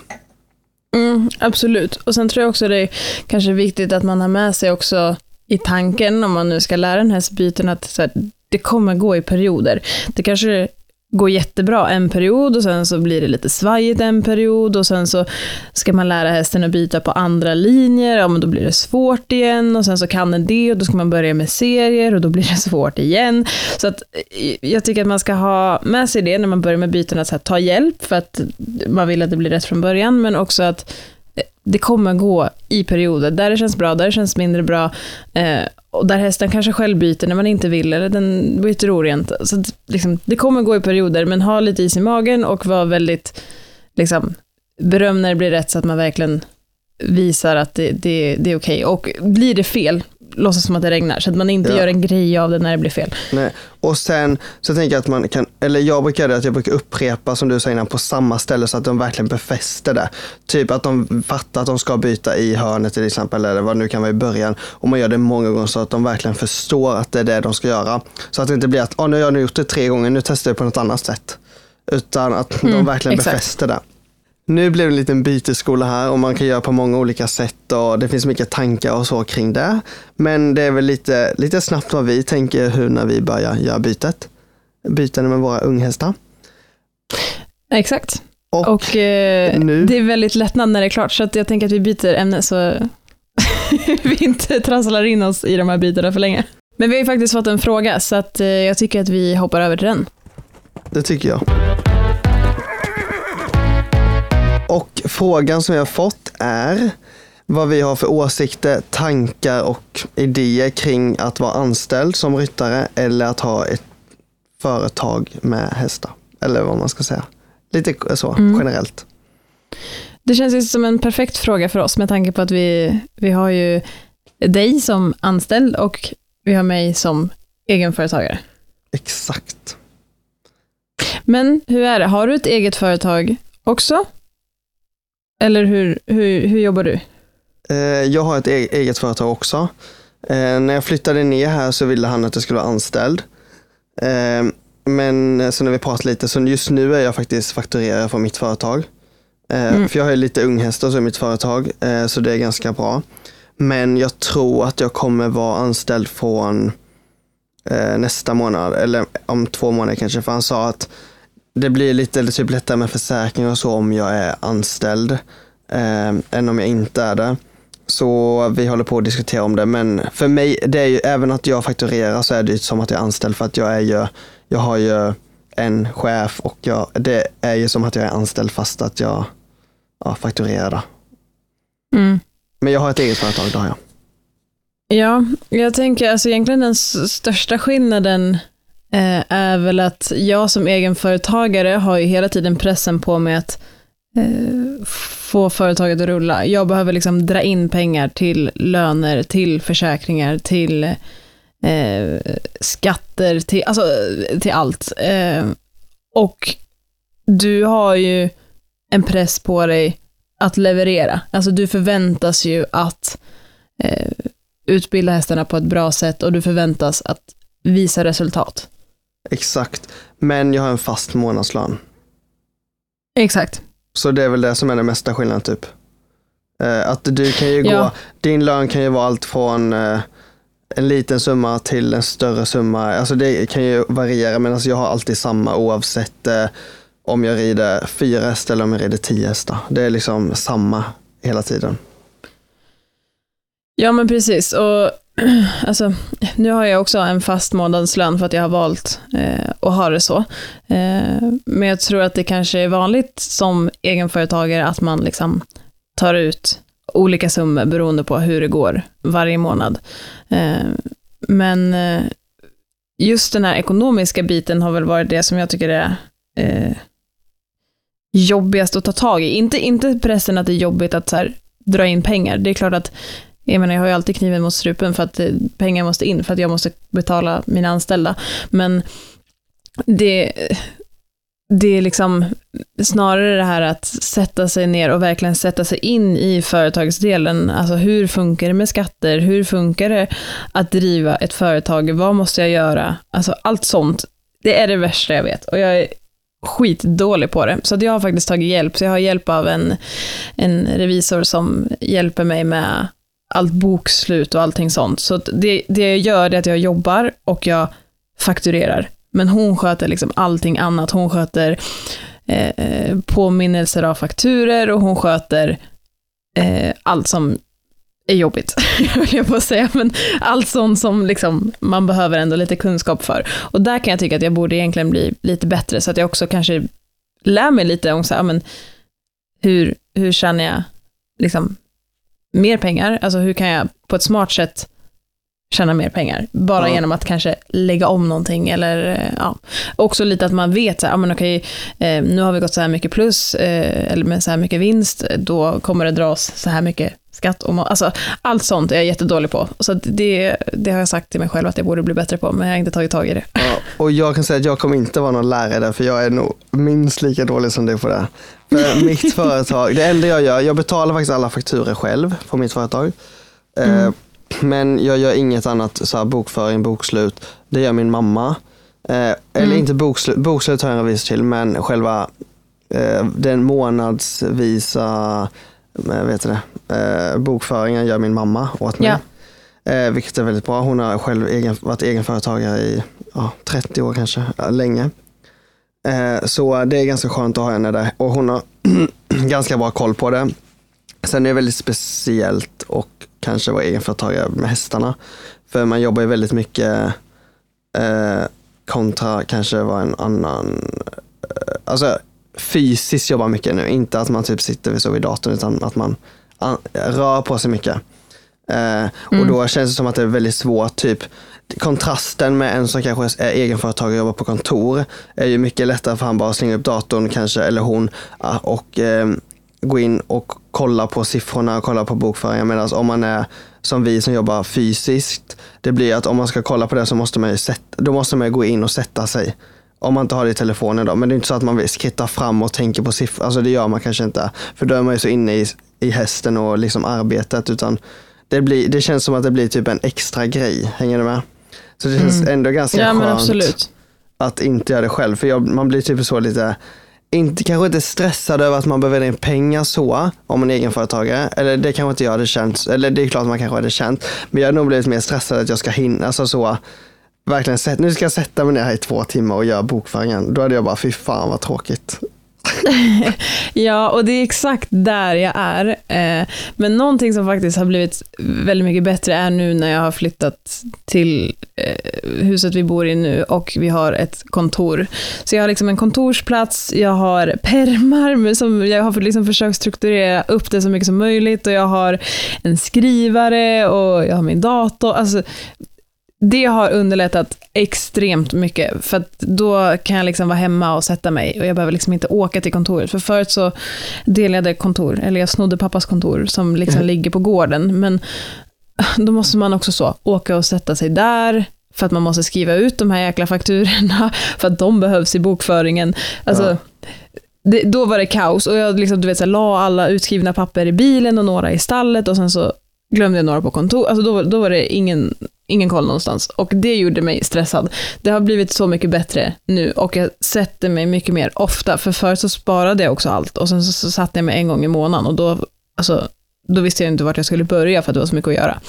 Mm, absolut. Och sen tror jag också det är kanske viktigt att man har med sig också i tanken, om man nu ska lära den här byten, att här, det kommer gå i perioder. Det kanske går jättebra en period och sen så blir det lite svajigt en period och sen så ska man lära hästen att byta på andra linjer, ja men då blir det svårt igen och sen så kan den det och då ska man börja med serier och då blir det (laughs) svårt igen. Så att eh, jag tycker att man ska ha med sig det när man börjar med byten, att så här, ta hjälp för att man vill att det blir rätt från början, men också att det kommer gå i perioder, där det känns bra, där det känns mindre bra, eh, och där hästen kanske själv byter när man inte vill, eller den byter orent. Så att, liksom, det kommer gå i perioder, men ha lite is i magen och var väldigt, liksom, beröm när det blir rätt, så att man verkligen visar att det, det, det är okej. Och blir det fel, låtsas som att det regnar, så att man inte Ja. gör en grej av det när det blir fel. Nej. Och sen så tänker jag att man kan, eller jag brukar göra det att jag brukar upprepa som du sa innan på samma ställe så att de verkligen befäster det. Typ att de fattar att de ska byta i hörnet till exempel eller vad det nu kan vara i början. Och man gör det många gånger så att de verkligen förstår att det är det de ska göra. Så att det inte blir att oh, nu har jag nu gjort det tre gånger, nu testar jag på något annat sätt. Utan att de Mm, verkligen exakt. befäster det. Nu blev det en liten bytesskola här och man kan göra på många olika sätt och det finns mycket tankar och så kring det. Men det är väl lite, lite snabbt vad vi tänker hur när vi börjar göra bytet. Byten med våra unghästar. Exakt. Och, Och eh, nu- det är väldigt lättnad när det är klart, så jag tänker att vi byter ämne så (laughs) vi inte trasslar in oss i de här bytena för länge. Men vi har ju faktiskt fått en fråga, så att eh, jag tycker att vi hoppar över till den. det tycker jag. Och frågan som vi har fått är vad vi har för åsikter, tankar och idéer kring att vara anställd som ryttare eller att ha ett företag med hästar. Eller vad man ska säga. Lite så Mm. generellt. Det känns ju som en perfekt fråga för oss med tanke på att vi, vi har ju dig som anställd och vi har mig som egenföretagare. Exakt. Men hur är det, har du ett eget företag också? Eller hur, hur, hur jobbar du? Eh, Jag har ett e- eget företag också. Eh, när jag flyttade ner här så ville han att jag skulle vara anställd. Eh, men så när vi pratade lite, så just nu är jag faktiskt fakturerare för mitt företag. Mm. För jag har lite unghästar i mitt företag, så det är ganska bra. Men jag tror att jag kommer vara anställd från nästa månad, eller om två månader kanske. För han sa att det blir lite typ lättare med försäkring och så om jag är anställd eh, än om jag inte är det. Så vi håller på att diskutera om det. Men för mig, det är ju, även att jag fakturerar så är det ju som att jag är anställd för att jag är ju, jag har ju en chef och jag, det är ju som att jag är anställd fast att jag ja, fakturerar. Mm. Men jag har ett eget företag, det har jag. Ja, jag tänker alltså egentligen den största skillnaden Eh, är väl att jag som egenföretagare har ju hela tiden pressen på mig att eh, få företaget att rulla. Jag behöver liksom dra in pengar till löner, till försäkringar, till eh, skatter, till, alltså, till allt. Eh, och du har ju en press på dig att leverera. Alltså du förväntas ju att eh, utbilda hästarna på ett bra sätt och du förväntas att visa resultat. Exakt, men jag har en fast månadslön. Exakt. Så det är väl det som är den mesta skillnaden typ. Eh, att du kan ju ja. gå, din lön kan ju vara allt från eh, en liten summa till en större summa. Alltså det kan ju variera men alltså jag har alltid samma oavsett eh, om jag rider fyra hästar eller om jag rider tio hästar. Det är liksom samma hela tiden. Ja men precis och (clears throat) alltså, nu har jag också en fast månadslön för att jag har valt eh, att ha det så. Eh, men jag tror att det kanske är vanligt som egenföretagare att man liksom tar ut olika summor beroende på hur det går varje månad. Eh, men eh, just den här ekonomiska biten har väl varit det som jag tycker är eh, jobbigast att ta tag i. Inte, inte pressen att det är jobbigt att så här, dra in pengar. Det är klart att jag menar, jag har ju alltid kniven mot strupen för att eh, pengar måste in, för att jag måste betala mina anställda. Men det, det är liksom snarare det här att sätta sig ner och verkligen sätta sig in i företagsdelen. Alltså hur funkar det med skatter? Hur funkar det att driva ett företag? Vad måste jag göra? Alltså allt sånt. Det är det värsta jag vet. Och jag är skitdålig på det. Så jag har faktiskt tagit hjälp. Så jag har hjälp av en, en revisor som hjälper mig med allt bokslut och allting sånt. Så det, det jag gör är att jag jobbar och jag fakturerar. Men hon sköter liksom allting annat. Hon sköter eh, eh påminnelser av fakturer och hon sköter eh, allt som är jobbigt, (laughs) vill jag på säga, men allt sånt som liksom man behöver ändå lite kunskap för. Och där kan jag tycka att jag borde egentligen bli lite bättre, så att jag också kanske lär mig lite om så här, men hur, hur känner jag liksom mer pengar? Alltså hur kan jag på ett smart sätt tjäna mer pengar. Bara ja. genom att kanske lägga om någonting eller eh, ja. Också lite att man vet så här, ja men okej, eh, nu har vi gått så här mycket plus eh, eller med så här mycket vinst, då kommer det dras så här mycket skatt. Och, alltså, allt sånt är jag jättedålig på. Så det, det har jag sagt till mig själv att jag borde bli bättre på, men jag har inte tagit tag i det. Ja, och jag kan säga att jag kommer inte vara någon lärare där, för jag är nog minst lika dålig som du på det. För (laughs) mitt företag, det enda jag gör, jag betalar faktiskt alla fakturer själv på mitt företag. Mm. Men jag gör inget annat, så här, bokföring, bokslut. Det gör min mamma. Eh, mm. Eller inte bokslut, bokslut har jag en revis till, men själva eh, den månadsvisa eh, vet det, eh, bokföringen gör min mamma åt mig. Ja. Eh, vilket är väldigt bra. Hon har själv egen, varit egenföretagare i ja, 30 år kanske, länge. Eh, så det är ganska skönt att ha henne där och hon har (clears throat) ganska bra koll på det. Sen är det väldigt speciellt och kanske vara egenföretagare med hästarna. För man jobbar ju väldigt mycket eh, kontra kanske vara en annan, eh, alltså fysiskt jobbar mycket nu. Inte att man typ sitter så vid datorn utan att man an, rör på sig mycket. Eh, mm. Och då känns det som att det är väldigt svårt. Typ, kontrasten med en som kanske är egenföretagare och jobbar på kontor är ju mycket lättare för han bara att slänga upp datorn kanske, eller hon, och eh, gå in och kolla på siffrorna och kolla på bokföringen. Medan om man är som vi som jobbar fysiskt, det blir att om man ska kolla på det så måste man ju sätta, då måste man gå in och sätta sig. Om man inte har det i telefonen då. Men det är inte så att man vill skritta fram och tänker på siffror. Alltså det gör man kanske inte. För då är man ju så inne i, i hästen och liksom arbetet. Utan det, blir, det känns som att det blir typ en extra grej, hänger du med? Så det känns Mm. ändå ganska Ja, skönt att inte göra det själv. För jag, man blir typ så lite, inte, kanske inte stressad över att man behöver in pengar så, om man är egenföretagare. Eller det kanske inte jag hade känt, eller det är klart man kanske hade känt. Men jag hade nog blivit mer stressad att jag ska hinna, alltså så, verkligen sätta, nu ska jag sätta mig ner här i två timmar och göra bokföringen. Då hade jag bara, fy fan vad tråkigt. (laughs) Ja, och det är exakt där jag är. Eh, men någonting som faktiskt har blivit väldigt mycket bättre är nu när jag har flyttat till eh, huset vi bor i nu och vi har ett kontor. Så jag har liksom en kontorsplats, jag har permar som jag har liksom försökt strukturera upp det så mycket som möjligt och jag har en skrivare och jag har min dator. Alltså, det har underlättat extremt mycket, för att då kan jag liksom vara hemma och sätta mig och jag behöver liksom inte åka till kontoret. För förut så delade jag kontor, eller jag snodde pappas kontor som liksom Mm. ligger på gården, men (laughs) då måste man också så åka och sätta sig där, för att man måste skriva ut de här jäkla fakturorna, (laughs) för att de behövs i bokföringen. Alltså, Ja. det, då var det kaos och jag liksom, du vet, så här, la alla utskrivna papper i bilen och några i stallet och sen så glömde jag några på kontor. Alltså då, då var det ingen, ingen koll någonstans. Och det gjorde mig stressad. Det har blivit så mycket bättre nu och jag sätter mig mycket mer ofta. För förut så sparade jag också allt och sen så, så satte jag mig en gång i månaden och då, alltså, då visste jag inte vart jag skulle börja för att det var så mycket att göra.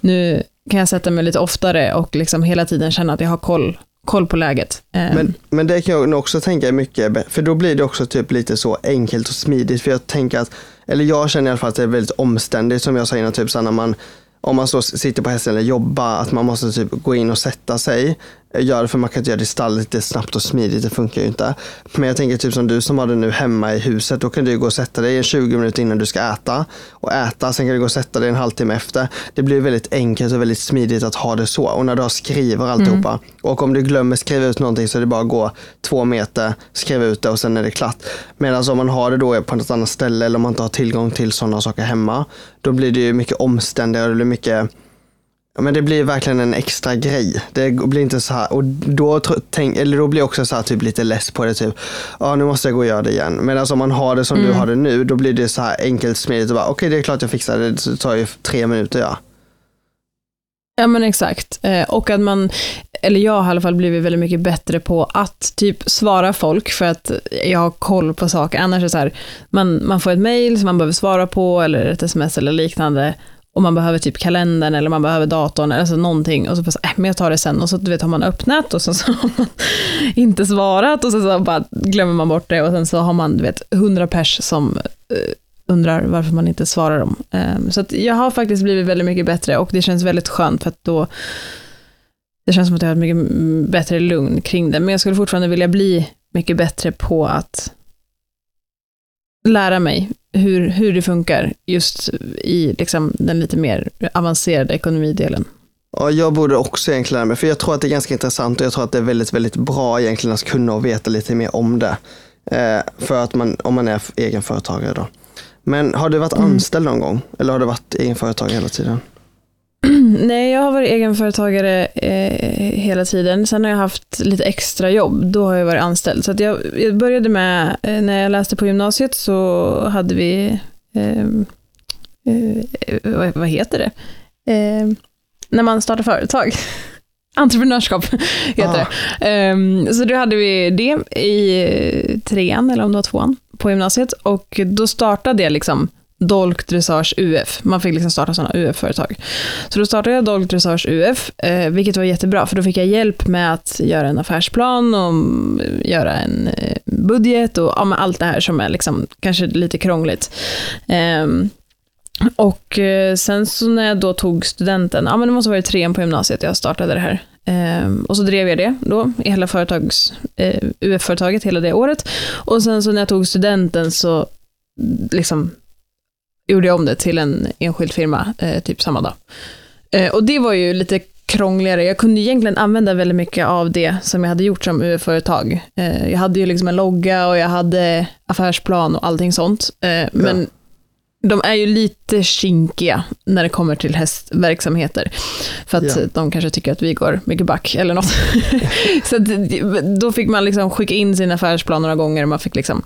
Nu kan jag sätta mig lite oftare och liksom hela tiden känna att jag har koll, koll på läget. Eh, men, men det kan jag nog också tänka mycket, för då blir det också typ lite så enkelt och smidigt. För jag tänker att, eller jag känner i alla fall att det är väldigt omständigt som jag sa innan, typ så här när man, om man så sitter på hästen eller jobbar, att man måste typ gå in och sätta sig. Eh, Gör det för man kan inte göra det i stallet lite snabbt och smidigt, det funkar ju inte. Men jag tänker typ som du som har det nu hemma i huset, då kan du gå och sätta dig 20 minuter innan du ska äta och äta, sen kan du gå och sätta dig en halvtimme efter. Det blir väldigt enkelt och väldigt smidigt att ha det så. Och när du har skriver alltihopa, och om du glömmer skriva ut någonting så är det bara att gå två meter, skriva ut det och sen är det klart. Medan om man har det då på något annat ställe eller om man inte har tillgång till sådana saker hemma, då blir det ju mycket omständigare och det blir mycket Ja, men det blir verkligen en extra grej. Det blir inte så här, och då, tänk, eller då blir jag också så här, typ lite less på det. Typ, ja nu måste jag gå och göra det igen. Medan om man har det som du har det nu, då blir det så här enkelt, smidigt och bara, okej det är klart jag fixar det, det tar ju tre minuter ja. Ja men exakt. Eh, och att man, eller jag har i alla fall blivit väldigt mycket bättre på att typ svara folk för att jag har koll på saker. Annars är det så här, man, man får ett mail som man behöver svara på eller ett sms eller liknande och man behöver typ kalendern eller man behöver datorn eller alltså någonting. Och så bara äh, men jag tar det sen. Och så du vet, har man öppnat och så, så har man (laughs) inte svarat. Och så, så bara glömmer man bort det. Och sen så har man du vet, 100 pers som eh, undrar varför man inte svarar dem. Ehm, så att jag har faktiskt blivit väldigt mycket bättre. Och det känns väldigt skönt för att då det känns som att jag har ett mycket bättre lugn kring det. Men jag skulle fortfarande vilja bli mycket bättre på att lära mig hur, hur det funkar just i liksom, den lite mer avancerade ekonomidelen. Ja, jag borde också egentligen lära mig, för jag tror att det är ganska intressant och jag tror att det är väldigt, väldigt bra egentligen att kunna och veta lite mer om det. Eh, för att man, om man är egenföretagare då. Men har du varit Mm. anställd någon gång? Eller har du varit egenföretagare hela tiden? (clears throat) Nej, jag har varit egenföretagare eh, hela tiden. Sen har jag haft lite extra jobb. Då har jag varit anställd. Så att jag, jag började med, eh, när jag läste på gymnasiet så hade vi, eh, eh, vad, vad heter det? Eh, när man startar företag. (laughs) Entreprenörskap heter Ah. det. Ehm, så då hade vi det i eh, trean, eller om det var tvåan, på gymnasiet. Och då startade jag liksom Dolk Dressage UF. Man fick liksom starta sådana UF-företag. Så då startade jag Dolk Dressage UF, eh, vilket var jättebra, för då fick jag hjälp med att göra en affärsplan och göra en eh, budget och ja, allt det här som är liksom kanske lite krångligt. Eh, och eh, sen så när jag då tog studenten, ja men det måste ha varit trean på gymnasiet jag startade det här. Ehm, och så drev jag det då, i hela företags, eh, UF-företaget hela det året. Och sen så när jag tog studenten så liksom gjorde jag om det till en enskild firma, eh, typ samma dag. Eh, och det var ju lite krångligare. Jag kunde egentligen använda väldigt mycket av det som jag hade gjort som UF-företag. Eh, jag hade ju liksom en logga och jag hade affärsplan och allting sånt. Eh, men de är ju lite kinkiga när det kommer till hästverksamheter. För att Ja. de kanske tycker att vi går mycket back eller något. (laughs) så att, då fick man liksom skicka in sin affärsplan några gånger och man fick liksom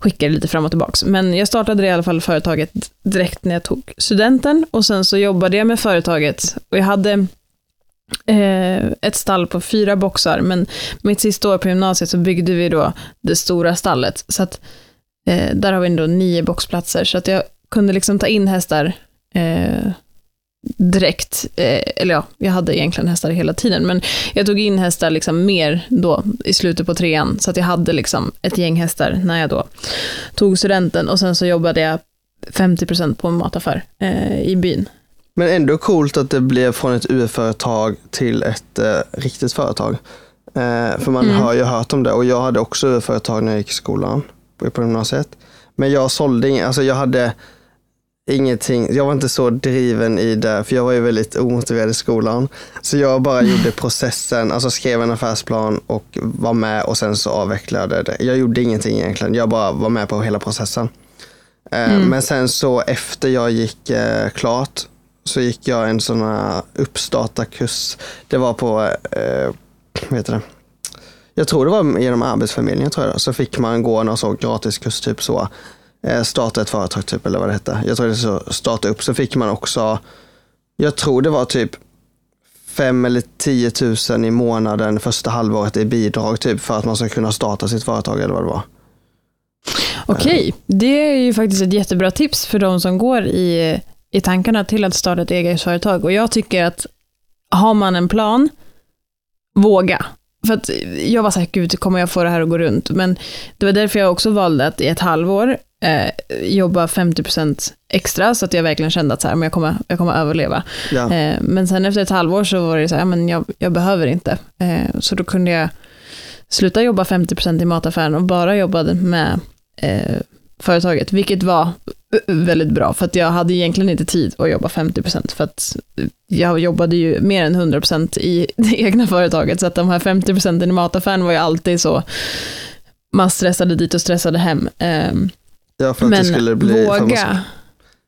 skicka det lite fram och tillbaka. Men jag startade i alla fall företaget direkt när jag tog studenten och sen så jobbade jag med företaget och jag hade eh, ett stall på fyra boxar, men mitt sista år på gymnasiet så byggde vi då det stora stallet. Så att eh, där har vi ändå nio boxplatser, så att jag kunde liksom ta in hästar eh, direkt. Eh, eller ja, jag hade egentligen hästar hela tiden, men jag tog in hästar liksom mer då i slutet på trean, så att jag hade liksom ett gäng hästar när jag då tog studenten och sen så jobbade jag 50% på en mataffär eh, i byn. Men ändå coolt att det blev från ett UF-företag till ett eh, riktigt företag. Eh, för man Mm. har ju hört om det och jag hade också UF-företag när jag gick i skolan på, gymnasiet. Men jag sålde alltså jag hade ingenting, jag var inte så driven i det för jag var ju väldigt omotiverad i skolan. Så jag bara (laughs) gjorde processen, alltså skrev en affärsplan och var med och sen så avvecklade jag det. Jag gjorde ingenting egentligen, jag bara var med på hela processen. Eh, Mm. Men sen så efter jag gick eh, klart så gick jag en sån här uppstartarkurs. Det var på, eh, vad heter det? Jag tror det var genom Arbetsförmedlingen tror jag. Så fick man gå någon sån gratiskurs typ så. Eh, starta ett företag typ eller vad det hette. Jag tror det så starta upp. Så fick man också, jag tror det var typ 5 eller 10 000 i månaden första halvåret i bidrag typ för att man ska kunna starta sitt företag eller vad det var. Okej, det är ju faktiskt ett jättebra tips för de som går i, i tankarna till att starta ett eget företag. Och jag tycker att har man en plan, våga. För att jag var så här, gud, kommer jag få det här att gå runt? Men det var därför jag också valde att i ett halvår eh, jobba 50% extra, så att jag verkligen kände att så här, men jag, kommer, jag kommer överleva. Ja. Eh, men sen efter ett halvår så var det så här, men jag, jag behöver inte. Eh, så då kunde jag sluta jobba 50% i mataffären och bara jobbade med eh, företaget, vilket var väldigt bra, för att jag hade egentligen inte tid att jobba 50%, för att jag jobbade ju mer än 100% i det egna företaget, så att de här 50% i mataffären var ju alltid så, man stressade dit och stressade hem. Ja, för att men det skulle bli, för man, våga.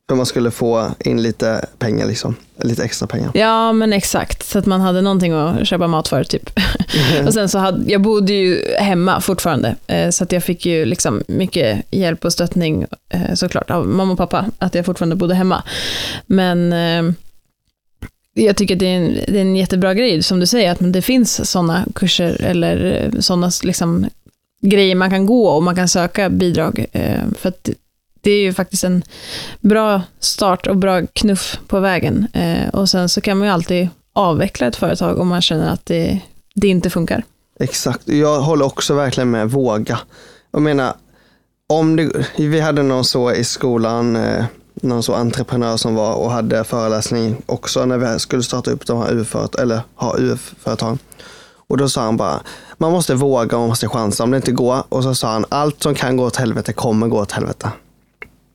för man skulle få in lite pengar liksom. Lite extra pengar. Ja, men exakt. Så att man hade någonting att köpa mat för, typ. (laughs) och sen så hade, jag bodde ju hemma fortfarande, eh, så att jag fick ju liksom mycket hjälp och stöttning, eh, såklart, av mamma och pappa, att jag fortfarande bodde hemma. Men eh, jag tycker att det är, en, det är en jättebra grej, som du säger, att det finns sådana kurser eller sådana liksom, grejer man kan gå och man kan söka bidrag. eh, För att det är ju faktiskt en bra start och bra knuff på vägen. Eh, och sen så kan man ju alltid avveckla ett företag om man känner att det, det inte funkar. Exakt, jag håller också verkligen med våga. Jag menar, om det, vi hade någon så i skolan, eh, någon så entreprenör som var och hade föreläsning också när vi skulle starta upp de här UF-företag, eller ha UF-företag. Och då sa han bara, man måste våga och man måste chansa om det inte går. Och så sa han, allt som kan gå åt helvete kommer gå åt helvete.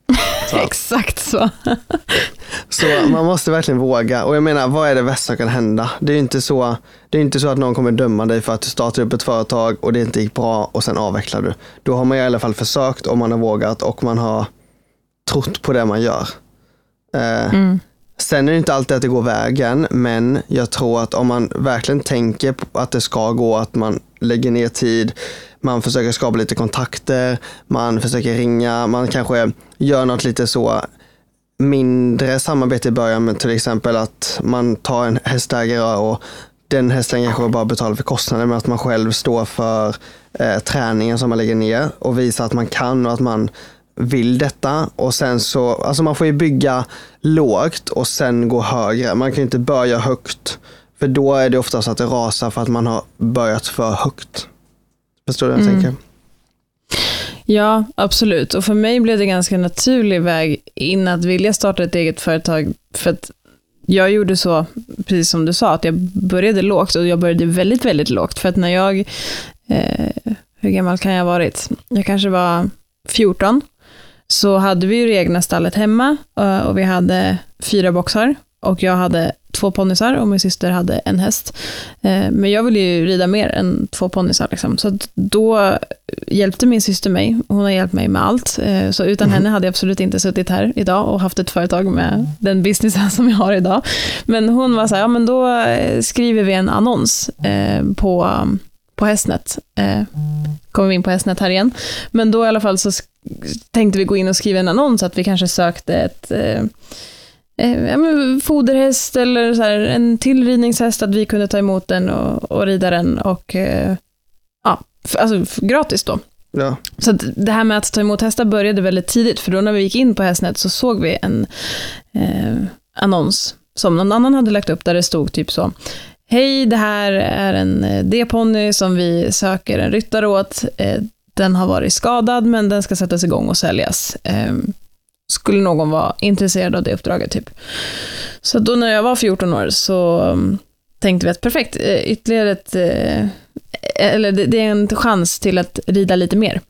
(laughs) Så. Exakt så. (laughs) Så man måste verkligen våga. Och jag menar, vad är det värsta som kan hända? Det är ju inte så, det är inte så att någon kommer döma dig för att du startar upp ett företag och det inte gick bra och sen avvecklar du. Då har man i alla fall försökt och man har vågat och man har trott på det man gör. Eh, Mm. Sen är det inte alltid att det går vägen, men jag tror att om man verkligen tänker på att det ska gå, att man lägger ner tid, man försöker skapa lite kontakter, man försöker ringa, man kanske gör något lite så mindre samarbete i början, men till exempel att man tar en hästägare och den hästen kanske bara betalar för kostnaden, men att man själv står för eh, träningen som man lägger ner och visar att man kan och att man vill detta. Och sen så, alltså man får ju bygga lågt och sen gå högre. Man kan ju inte börja högt, för då är det oftast att det rasar för att man har börjat för högt. Förstår du vad jag Mm. tänker? Ja, absolut. Och för mig blev det ganska naturlig väg in att vilja starta ett eget företag. För att jag gjorde så, precis som du sa, att jag började lågt och jag började väldigt, väldigt lågt. För att när jag, eh, hur gammal kan jag ha varit? Jag kanske var 14. Så hade vi ju det egna stallet hemma eh, och vi hade fyra boxar och jag hade två ponnysar och min syster hade en häst. Eh, men jag ville ju rida mer än två ponnysar. Liksom. Så då hjälpte min syster mig. Hon har hjälpt mig med allt. Eh, så utan mm. henne hade jag absolut inte suttit här idag och haft ett företag med den businessen (laughs) som jag har idag. Men hon var så här, ja men då skriver vi en annons på, på Hästnet. Eh, kommer vi in på Hästnet här igen. Men då i alla fall så tänkte vi gå in och skriva en annons att vi kanske sökte ett eh, eh, foderhäst eller så här, en tillridningshäst, att vi kunde ta emot den och, och rida den och eh, ja, alltså gratis då. Ja. Så det här med att ta emot hästar började väldigt tidigt, för då när vi gick in på Hästnet så såg vi en eh, annons som någon annan hade lagt upp där det stod typ så. Hej, det här är en eh, D-ponny som vi söker en ryttare åt. Eh, den har varit skadad, men den ska sättas igång och säljas. Ehm, skulle någon vara intresserad av det uppdraget, typ. Så då när jag var 14 år så mm, tänkte vi att perfekt, eh, ytterligare ett, eller det, är en chans till att rida lite mer.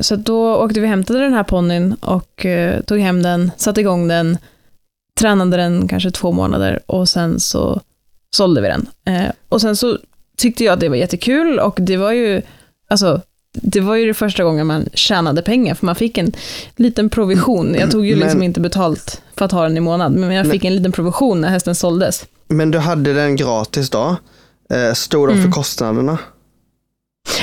Så då åkte vi och hämtade den här ponnyn och tog hem den, satte igång den, tränade den kanske två månader och sen så sålde vi den. Och sen så tyckte jag att det var jättekul och det var ju, alltså det var ju det första gången man tjänade pengar, för man fick en liten provision. Jag tog ju liksom men, inte betalt för att ha den i månad, men jag fick en liten provision när hästen såldes. Men du hade den gratis då? Eh, stod de för mm. kostnaderna?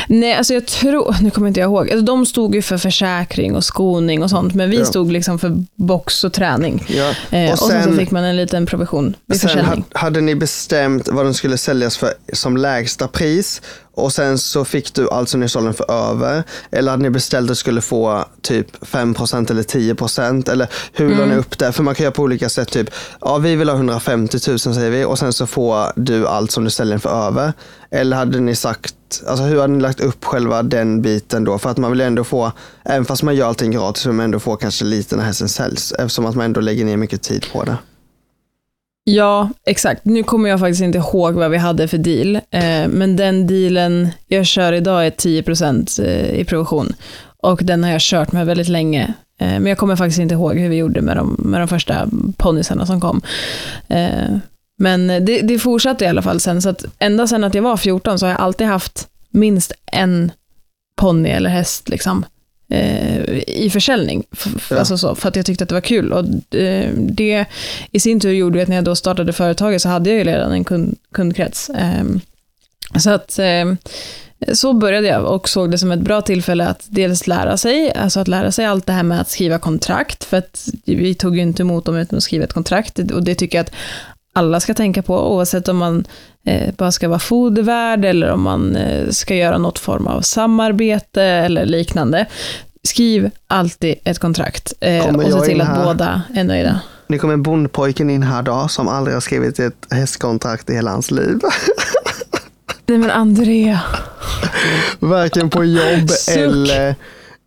Nej, alltså jag tror, nu kommer inte jag ihåg, alltså de stod ju för försäkring och skoning och sånt, men vi ja. stod liksom för box och träning. Ja. Eh, och, sen, och sen så fick man en liten provision vid sen försäljning. hade ni bestämt vad den skulle säljas för som lägsta pris och sen så fick du allt som ni sålde för över. Eller hade ni beställt att du skulle få typ 5% eller 10% eller hur mm. la ni mm. upp det? För man kan göra på olika sätt. Typ, ja vi vill ha 150 000 säger vi och sen så får du allt som du säljer för över. Eller hade ni sagt, alltså hur hade ni lagt upp själva den biten då? För att man vill ändå få, även fast man gör allting gratis, så vill man ändå få kanske lite när hästen säljs. Eftersom att man ändå lägger ner mycket tid på det. Ja, exakt. Nu kommer jag faktiskt inte ihåg vad vi hade för deal, eh, men den dealen jag kör idag är 10% eh, i provision. Och den har jag kört med väldigt länge. Eh, men jag kommer faktiskt inte ihåg hur vi gjorde med de, med de första ponnysarna som kom. Eh, men det, det fortsatte i alla fall sen, så att ända sen att jag var 14 så har jag alltid haft minst en ponny eller häst liksom, eh, i försäljning. Ja. Alltså så, för att jag tyckte att det var kul. Och eh, det i sin tur gjorde att när jag då startade företaget så hade jag ju redan en kund, kundkrets. Eh, så att ehm, så började jag och såg det som ett bra tillfälle att dels lära sig, alltså att lära sig allt det här med att skriva kontrakt, för att vi tog ju inte emot dem utan att skriva ett kontrakt, och det tycker jag att alla ska tänka på, oavsett om man eh, bara ska vara fodervärd eller om man eh, ska göra något form av samarbete eller liknande. Skriv alltid ett kontrakt eh, och se till att båda är nöjda. Nu kommer bondpojken in här då, som aldrig har skrivit ett hästkontrakt i hela hans liv. (laughs) Nej men Andrea. Varken på jobb eller,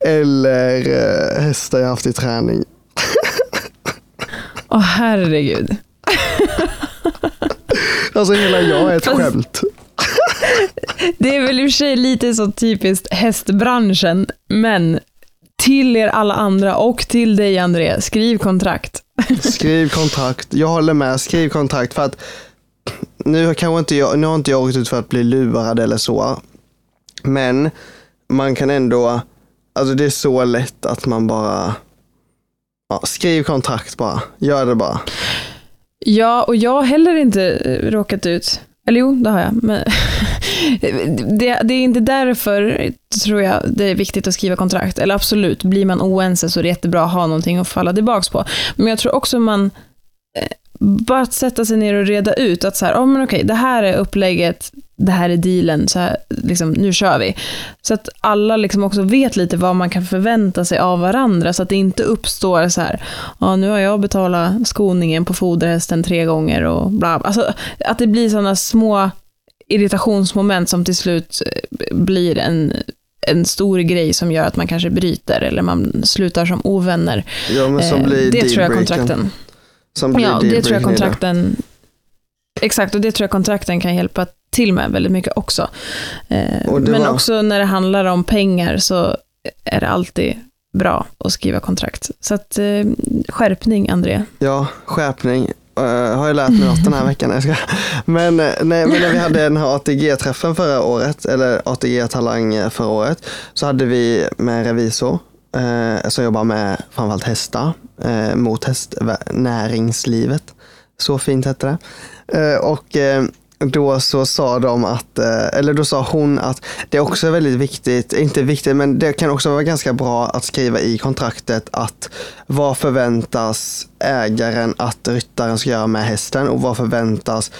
eller eh, hästar jag haft i träning. Åh oh, herregud. Alltså hela jag är ett Fast, skämt. (laughs) Det är väl i och för sig lite så typiskt hästbranschen, men till er alla andra och till dig André, skriv kontrakt. (laughs) Skriv kontrakt, jag håller med, skriv kontrakt för att nu, kanske inte jag, nu har inte jag åkt ut för att bli lurad eller så, men man kan ändå, alltså det är så lätt att man bara, ja, skriv kontrakt bara, gör det bara. Ja, och jag har heller inte eh, råkat ut, eller jo, det har jag, men (laughs) det, det, är inte därför, tror jag, det är viktigt att skriva kontrakt. Eller absolut, blir man oense så är det jättebra att ha någonting att falla tillbaka på. Men jag tror också man, eh, bara att sätta sig ner och reda ut att så här, oh, men okej, det här är upplägget, det här är dealen, så här, liksom, nu kör vi. Så att alla liksom också vet lite vad man kan förvänta sig av varandra, så att det inte uppstår så här, ja, nu har jag betalat skoningen på foderhästen tre gånger och bla. Alltså, att det blir sådana små irritationsmoment som till slut eh, blir en en stor grej som gör att man kanske bryter eller man slutar som ovänner. Ja, men som eh, blir det tror jag kontrakten. Som blir ja, det tror jag kontrakten Exakt, och det tror jag kontrakten kan hjälpa till med väldigt mycket också. Eh, men var... också när det handlar om pengar så är det alltid bra att skriva kontrakt. Så att, skärpning, André. Ja, skärpning. Uh, har jag lärt mig något den här veckan? Jag ska. Men, eh, nej, men när vi hade den här ATG-träffen förra året, eller ATG-talang förra året, så hade vi med en revisor uh, som jobbar med framförallt hästar uh, mot hästnäringslivet. Så fint hette det. och då så sa de att, eller då sa hon att det också är väldigt viktigt, inte viktigt, men det kan också vara ganska bra att skriva i kontraktet att vad förväntas ägaren att ryttaren ska göra med hästen och vad förväntas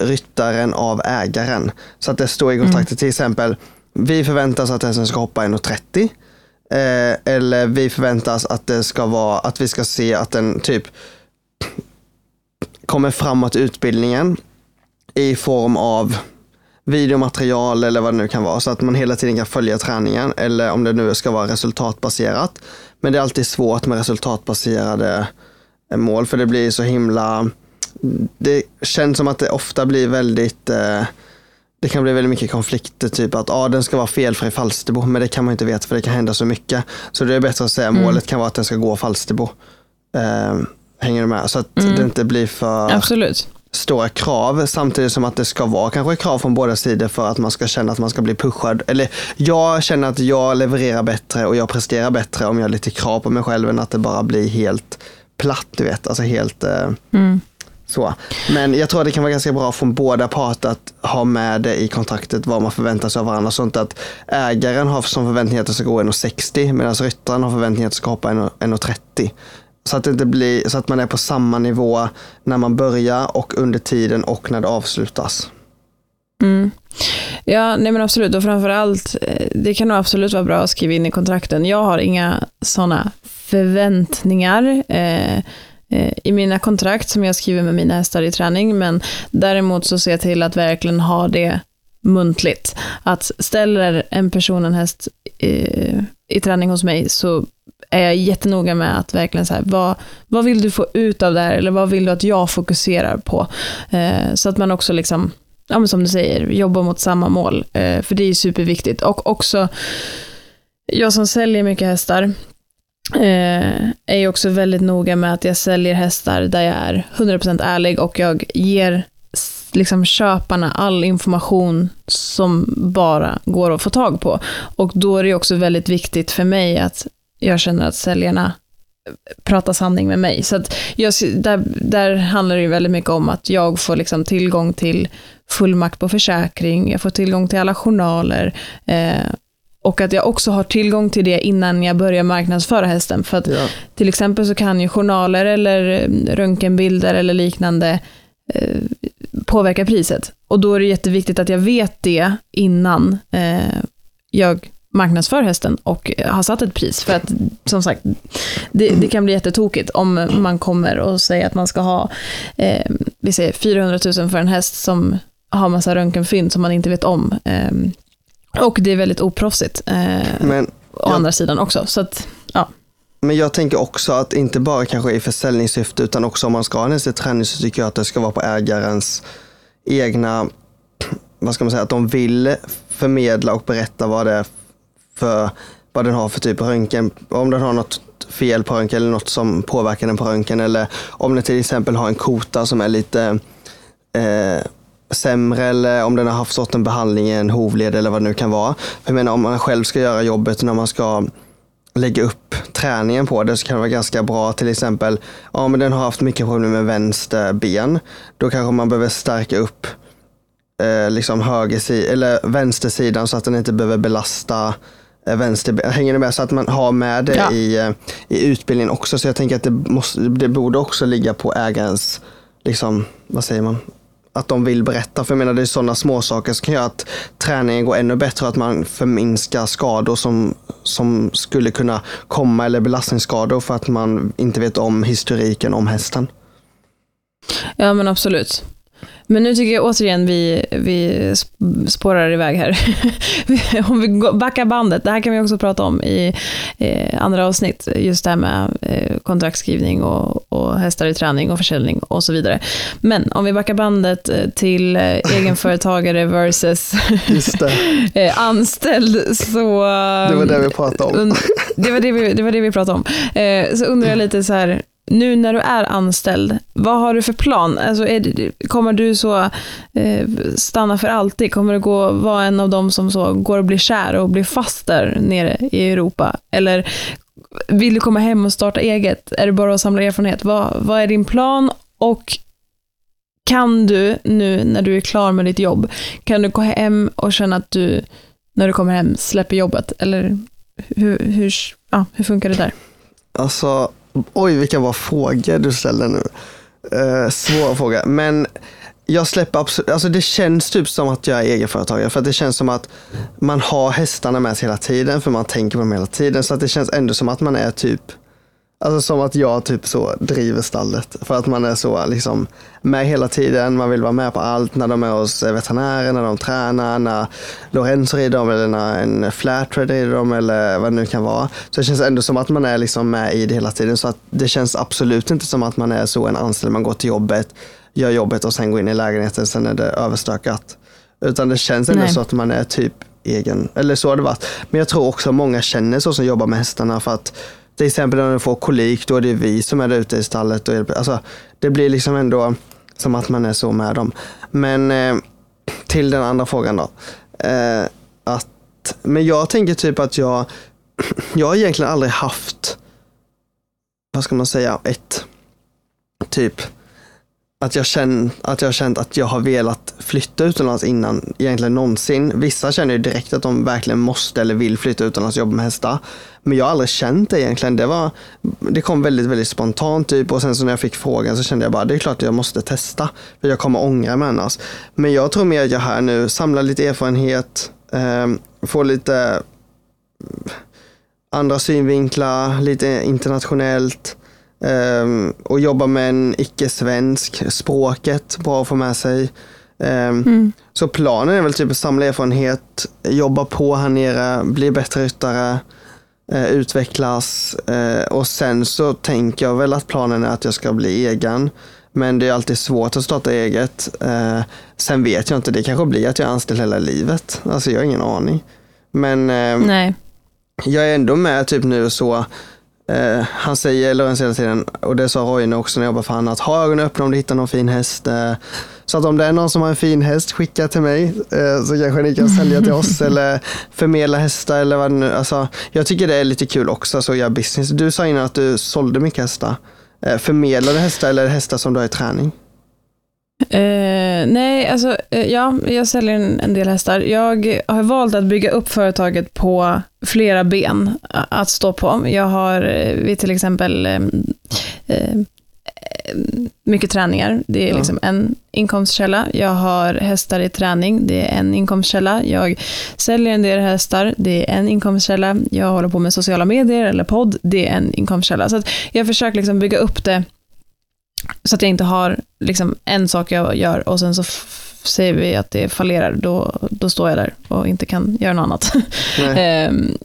ryttaren av ägaren. Så att det står i kontraktet mm. till exempel, vi förväntas att hästen ska hoppa 1,30 eh, eller vi förväntas att det ska vara, att vi ska se att den typ kommer framåt i utbildningen i form av videomaterial eller vad det nu kan vara så att man hela tiden kan följa träningen eller om det nu ska vara resultatbaserat. Men det är alltid svårt med resultatbaserade eh, mål för det blir så himla det känns som att det ofta blir väldigt eh, det kan bli väldigt mycket konflikter, typ att ah, den ska vara felfri Falsterbo, men det kan man inte veta för det kan hända så mycket. Så det är bättre att säga mm. målet kan vara att den ska gå Falsterbo. Eh, hänger du med? Så att mm. det inte blir för... Absolut stora krav samtidigt som att det ska vara kanske krav från båda sidor för att man ska känna att man ska bli pushad. Eller jag känner att jag levererar bättre och jag presterar bättre om jag har lite krav på mig själv än att det bara blir helt platt, du vet. Alltså helt eh, mm så. Men jag tror att det kan vara ganska bra från båda parter att ha med det i kontraktet vad man förväntar sig av varandra. Sånt att ägaren har som förväntning att det ska gå 1,60 medan ryttaren har förväntning att det ska hoppa 1,30. Så att, det inte blir, så att man är på samma nivå när man börjar och under tiden och när det avslutas. Mm. Ja, nej men absolut. Och framförallt, eh, det kan nog absolut vara bra att skriva in i kontrakten. Jag har inga sådana förväntningar eh, Eh, i mina kontrakt som jag skriver med mina hästar i träning, men däremot så ser jag till att verkligen ha det muntligt. Att ställer en person en häst i, i träning hos mig så är jag jättenoga med att verkligen så här, vad, vad vill du få ut av det här? Eller vad vill du att jag fokuserar på? Eh, så att man också liksom, ja men som du säger, jobbar mot samma mål. Eh, för det är ju superviktigt. Och också, jag som säljer mycket hästar, eh, är ju också väldigt noga med att jag säljer hästar där jag är 100% ärlig och jag ger liksom köparna all information som bara går att få tag på. Och då är det också väldigt viktigt för mig att jag känner att säljarna pratar sanning med mig. Så att jag, där, där handlar det ju väldigt mycket om att jag får liksom tillgång till fullmakt på försäkring, jag får tillgång till alla journaler eh, och att jag också har tillgång till det innan jag börjar marknadsföra hästen. För att ja. till exempel så kan ju journaler eller eh, röntgenbilder eller liknande eh, påverka priset. Och då är det jätteviktigt att jag vet det innan eh, jag marknadsför hästen och har satt ett pris. För att som sagt, det, det kan bli jättetokigt om man kommer och säger att man ska ha, eh, vi säger 400 000 för en häst som har massa röntgenfynd som man inte vet om. Eh, och det är väldigt oproffsigt. Eh, Men, å ja. andra sidan också. Så att, ja. Men jag tänker också att inte bara kanske i försäljningssyfte utan också om man ska ha en träning så tycker jag att det ska vara på ägarens egna, vad ska man säga, att de vill förmedla och berätta vad det är för vad den har för typ av röntgen. Om den har något fel på röntgen eller något som påverkar den på röntgen. Eller om den till exempel har en kota som är lite eh, sämre eller om den har haft fått en behandling i en hovled eller vad det nu kan vara. Jag menar om man själv ska göra jobbet när man ska lägga upp träningen på det så kan det vara ganska bra. Till exempel, ja men den har haft mycket problem med vänster ben. Då kanske man behöver stärka upp eh, liksom höger eller vänstersidan så att den inte behöver belasta Eh, vänster, hänger ni med? Så att man har med det ja. i, eh, i utbildningen också. Så jag tänker att det, måste, det borde också ligga på ägarens, liksom, vad säger man? Att de vill berätta. För jag menar det är sådana små saker som kan göra att träningen går ännu bättre och att man förminskar skador som, som skulle kunna komma eller belastningsskador för att man inte vet om historiken om hästen. Ja men absolut. Men nu tycker jag återigen vi, vi spårar iväg här. (laughs) om vi backar bandet, det här kan vi också prata om i eh, andra avsnitt, just det här med eh, kontraktskrivning och, och hästar i träning och försäljning och så vidare. Men om vi backar bandet eh, till eh, egenföretagare versus (laughs) (laughs) eh, anställd så... Det var det vi pratade om. det, var det, vi, det var det vi pratade om. Eh, så undrar jag lite så här, nu när du är anställd, vad har du för plan? Alltså, det, kommer du så eh, stanna för alltid? Kommer du gå, vara en av dem som så går och blir kär och blir fast där nere i Europa? Eller vill du komma hem och starta eget? Är det bara att samla erfarenhet? Vad, vad är din plan? Och kan du nu när du är klar med ditt jobb, kan du gå hem och känna att du, när du kommer hem, släpper jobbet? Eller hur, hur, ja, hur funkar det där? Alltså, oj vilka bra frågor du ställer nu. Eh, svår fråga, men jag släpper absolut, alltså det känns typ som att jag är egenföretagare för att det känns som att man har hästarna med sig hela tiden för man tänker på dem hela tiden så att det känns ändå som att man är typ Alltså som att jag typ så driver stallet. För att man är så liksom med hela tiden. Man vill vara med på allt när de är hos veterinären, när de tränar, när Lorenzo rider dem eller när en flatride rider dem eller vad det nu kan vara. Så det känns ändå som att man är liksom med i det hela tiden. Så att det känns absolut inte som att man är så en anställd. Man går till jobbet, gör jobbet och sen går in i lägenheten. Sen är det överstökat. Utan det känns ändå Nej. så att man är typ egen, eller så har det varit. Men jag tror också många känner så som jobbar med hästarna för att till exempel när de får kolik, då är det vi som är där ute i stallet. Och hjälper. Alltså, det blir liksom ändå som att man är så med dem. Men eh, till den andra frågan då. Eh, att, men jag tänker typ att jag, (clears throat) jag har egentligen aldrig haft, vad ska man säga, ett typ att jag, känner, att jag har känt att jag har velat flytta utomlands innan egentligen någonsin. Vissa känner ju direkt att de verkligen måste eller vill flytta utomlands och jobba med hästar. Men jag har aldrig känt det egentligen. Det, var, det kom väldigt, väldigt spontant typ och sen så när jag fick frågan så kände jag bara det är klart att jag måste testa. För jag kommer ångra mig annars. Men jag tror mer att jag här nu samlar lite erfarenhet, eh, får lite andra synvinklar, lite internationellt. Um, och jobba med en icke-svensk, språket, bra att få med sig. Um, mm. Så planen är väl typ att samla erfarenhet, jobba på här nere, bli bättre ryttare, uh, utvecklas uh, och sen så tänker jag väl att planen är att jag ska bli egen. Men det är alltid svårt att starta eget. Uh, sen vet jag inte, det kanske blir att jag är anställd hela livet. Alltså jag har ingen aning. Men ehm, jag är ändå med typ nu så Eh, han säger, Lorenz hela tiden, och det sa Roine också när jag jobbade för honom, att ha ögonen öppna om du hittar någon fin häst. Eh, så att om det är någon som har en fin häst, skicka till mig eh, så kanske ni kan sälja till oss (laughs) eller förmedla hästar eller vad nu alltså, Jag tycker det är lite kul också så att göra business. Du sa innan att du sålde mycket hästar. Förmedlar du hästar eller hästar som du har i träning? Eh, nej, alltså eh, ja, jag säljer en, en, del hästar. Jag har valt att bygga upp företaget på flera ben att stå på. Jag har eh, vid till exempel eh, mycket träningar. Det är ja. liksom en inkomstkälla. Jag har hästar i träning. Det är en inkomstkälla. Jag säljer en del hästar. Det är en inkomstkälla. Jag håller på med sociala medier eller podd. Det är en inkomstkälla. Så jag försöker liksom bygga upp det så att jag inte har liksom en sak jag gör och sen så säger vi att det fallerar, då, då står jag där och inte kan göra något annat. (laughs) Ehm,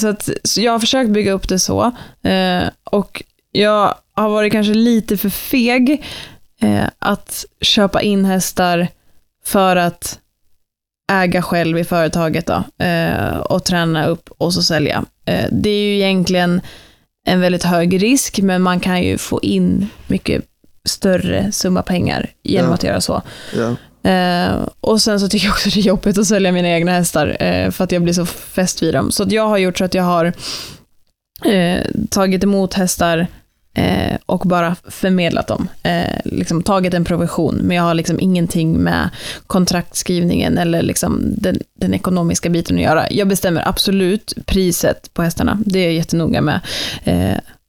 så, att, så jag har försökt bygga upp det så. Ehm, och jag har varit kanske lite för feg eh, att köpa in hästar för att äga själv i företaget då, eh, och träna upp och så sälja. Eh, det är ju egentligen en väldigt hög risk, men man kan ju få in mycket större summa pengar genom ja. att göra så. Ja. Eh, och sen så tycker jag också det är jobbigt att sälja mina egna hästar eh, för att jag blir så fäst vid dem. Så jag har gjort så att jag har eh, tagit emot hästar och bara förmedlat dem. Liksom tagit en provision, men jag har liksom ingenting med kontraktskrivningen eller liksom den, den, ekonomiska biten att göra. Jag bestämmer absolut priset på hästarna, det är jag jättenoga med.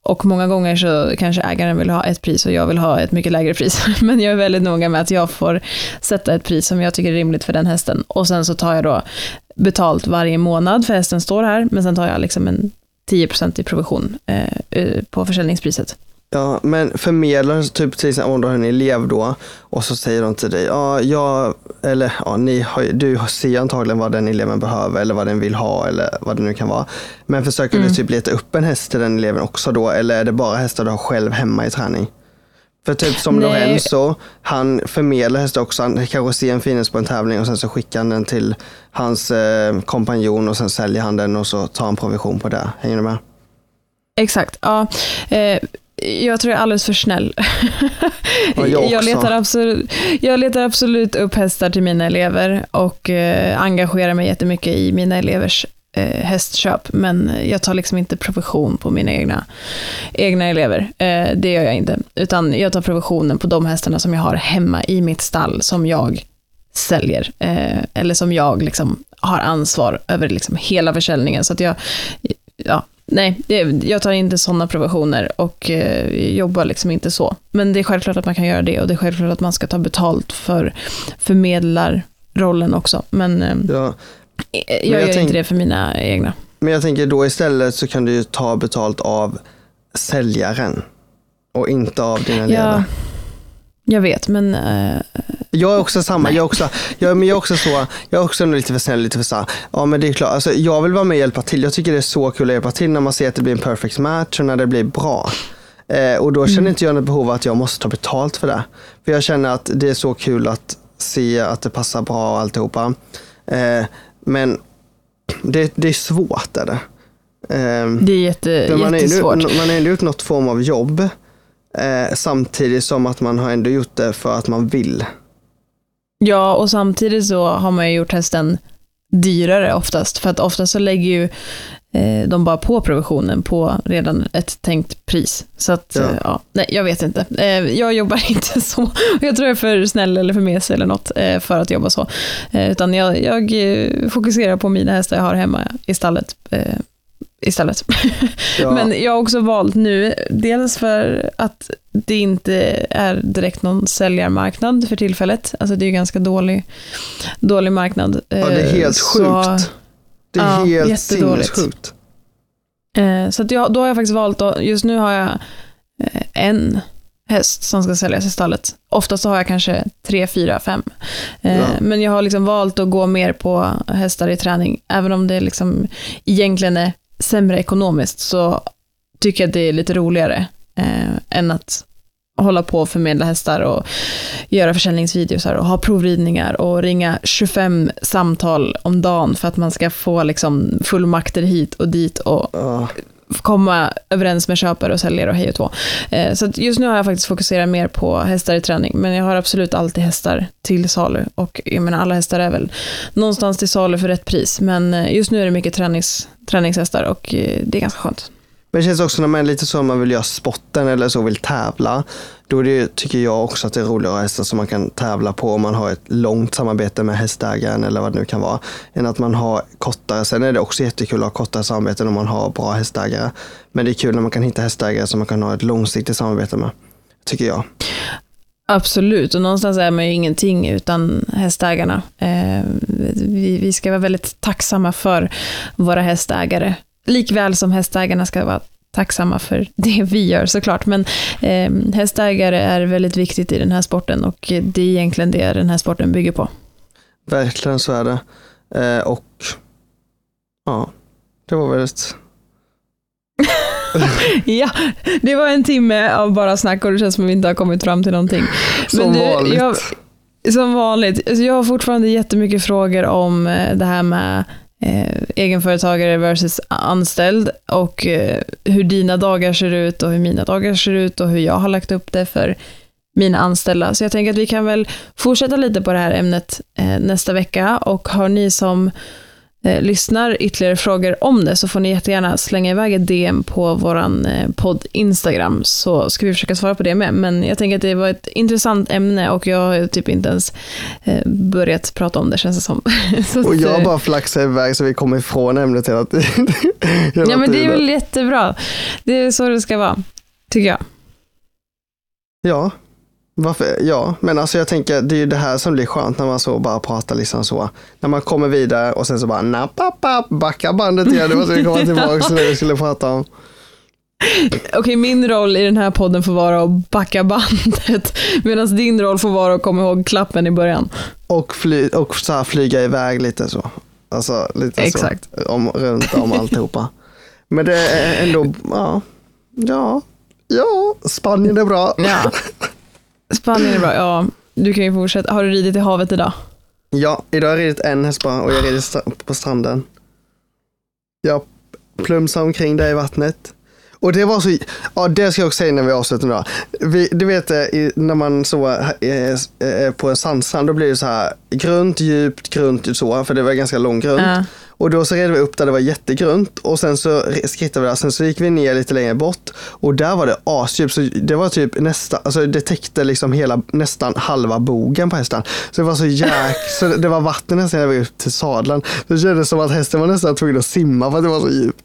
Och många gånger så kanske ägaren vill ha ett pris och jag vill ha ett mycket lägre pris. (laughs) Men jag är väldigt noga med att jag får sätta ett pris som jag tycker är rimligt för den hästen. Och sen så tar jag då betalt varje månad för hästen står här, men sen tar jag liksom en 10% i provision eh, eh, på försäljningspriset. Ja, men förmedlar typ till exempel om du har en elev då och så säger de till dig, ja, jag, eller ja, ni har, du ser antagligen vad den eleven behöver eller vad den vill ha eller vad det nu kan vara. Men försöker mm. du typ leta upp en häst till den eleven också då eller är det bara hästar du har själv hemma i träning? För typ som Nej. Lorenzo, han förmedlar hästar också. Han kanske ser en fin häst på en tävling och sen så skickar han den till hans eh, kompanjon och sen säljer han den och så tar han provision på det. Hänger du med? Exakt, ja. Eh, jag tror jag är alldeles för snäll. Ja, jag jag, letar absolut, jag letar absolut upp hästar till mina elever och eh, engagerar mig jättemycket i mina elevers eh, hästköp. Men jag tar liksom inte provision på mina egna, egna elever. Eh, det gör jag inte. Utan jag tar provisionen på de hästarna som jag har hemma i mitt stall som jag säljer. Eh, eller som jag liksom har ansvar över liksom hela försäljningen. Så att jag, ja, Nej, det- jag tar inte sådana provisioner och eh, jobbar liksom inte så. Men det är självklart att man kan göra det och det är självklart att man ska ta betalt för förmedlarrollen också. Men eh, Ja. jag, jag gör tänk- inte det för mina egna. Men jag tänker då istället så kan du ju ta betalt av säljaren och inte av dina Ja, ledare. jag vet, men eh, Jag är också samma, jag är också, jag, men jag är också så, jag är också lite för snäll, lite för så ja men det är klart, alltså, jag vill vara med och hjälpa till. Jag tycker det är så kul att hjälpa till när man ser att det blir en perfect match och när det blir bra. Eh, och då känner inte jag något behov av att jag måste ta betalt för det. För jag känner att det är så kul att se att det passar bra och alltihopa. Eh, men det, det är svårt är det. Eh, det är jätte, man, är jättesvårt. ändå, man har ändå gjort något form av jobb. Eh, samtidigt som att man har ändå gjort det för att man vill. Ja, och samtidigt så har man ju gjort hästen dyrare oftast. För att oftast så lägger ju eh, de bara på provisionen på redan ett tänkt pris. Så att, Ja. ja. ja, nej, jag vet inte. Eh, jag jobbar (laughs) inte så. Jag tror jag är för snäll eller för mesig eller något eh, för att jobba så. Eh, utan jag, jag eh, fokuserar på mina hästar jag har hemma i stallet. Istället. Ja. (laughs) Men jag har också valt nu, dels för att det inte är direkt någon säljarmarknad för tillfället. Alltså det är ju ganska dålig, dålig marknad. Ja, det är Eh, helt så- sjukt. Det är ja, helt sinnessjukt. Eh, Så att jag, då har jag faktiskt valt, att, just nu har jag eh, en häst som ska säljas i stallet. Oftast så har jag kanske tre, fyra, fem. Ja. Men jag har liksom valt att gå mer på hästar i träning. Även om det liksom egentligen är sämre ekonomiskt så tycker jag att det är lite roligare eh, än att hålla på och förmedla hästar och göra försäljningsvideosar och ha provridningar och ringa 25 samtal om dagen för att man ska få liksom fullmakter hit och dit och komma överens med köpare och säljare och hej och två. Eh, så att just nu har jag faktiskt fokuserat mer på hästar i träning, men jag har absolut alltid hästar till salu och jag menar alla hästar är väl någonstans till salu för rätt pris, men eh, just nu är det mycket tränings, träningshästar och eh, det är ganska skönt. Men det känns också när man är lite så man vill göra spotten eller så vill tävla. Då det, tycker jag också att det är roligare att ha hästar som man kan tävla på om man har ett långt samarbete med hästägaren eller vad det nu kan vara. Än att man har kortare. Sen är det också jättekul att ha kortare samarbeten om man har bra hästägare. Men det är kul när man kan hitta hästägare som man kan ha ett långsiktigt samarbete med. Tycker jag. Absolut, och någonstans är man ju ingenting utan hästägarna. Eh, vi, vi ska vara väldigt tacksamma för våra hästägare, likväl som hästägarna ska vara tacksamma för (laughs) det vi gör såklart. Men eh, hästägare är väldigt viktigt i den här sporten och det är egentligen det den här sporten bygger på. Verkligen så är det. Eh, och ja, det var väldigt... (laughs) Ja, det var en timme av bara snack och det känns som att vi inte har kommit fram till någonting. Som du, vanligt. Jag, som vanligt. Alltså, Jag har fortfarande jättemycket frågor om eh, det här med eh, egenföretagare versus anställd och eh, hur dina dagar ser ut och hur mina dagar ser ut och hur jag har lagt upp det för mina anställda. Så jag tänker att vi kan väl fortsätta lite på det här ämnet eh, nästa vecka och har ni som eh, lyssnar ytterligare frågor om det så får ni jättegärna slänga iväg ett DM på våran eh, podd Instagram så ska vi försöka svara på det med. Men jag tänker att det var ett intressant ämne och jag har typ inte ens eh, börjat prata om det känns det som. (laughs) Så Och jag eh, bara flaxar iväg så vi kommer ifrån ämnet hela tiden. (laughs) Ja men det är väl jättebra. Det är så det ska vara, tycker jag. Ja, varför? ja, men alltså jag tänker det är ju det här som blir skönt när man så bara pratar liksom så. När man kommer vidare och sen så bara nappapap, backa bandet igen, det måste vi komma tillbaka till det vi skulle prata om. Okej, min roll i den här podden får vara att backa bandet (laughs) medan din roll får vara att komma ihåg klappen i början. Och, fly, och så flyga iväg lite så. Alltså lite Exakt. så. Om, runt om alltihopa. Men det är ändå, ja, ja, ja, Spanien är bra. Ja. (laughs) Spanien är bra, ja. Du kan ju fortsätta. Har du ridit i havet idag? Ja, idag har jag ridit en häst bara och jag rider stra- på stranden. Jag plumsar omkring där i vattnet. Och det var så, ja det ska jag också säga när vi avslutar då. Vi, du vet eh, när man så eh, eh, på en sandstrand, då blir det så här grunt, djupt, grunt, så, för det var ganska lång grund. Ja. Och då så red vi upp där det var jättegrunt och sen så skrittade vi där, sen så gick vi ner lite längre bort och där var det asdjupt, så det var typ nästan, alltså det täckte liksom hela, nästan halva bogen på hästen. Så det var så jäk, (laughs) så det var vatten nästan ända upp till sadeln. Det kändes som att hästen var nästan tvungen att simma för att det var så djupt.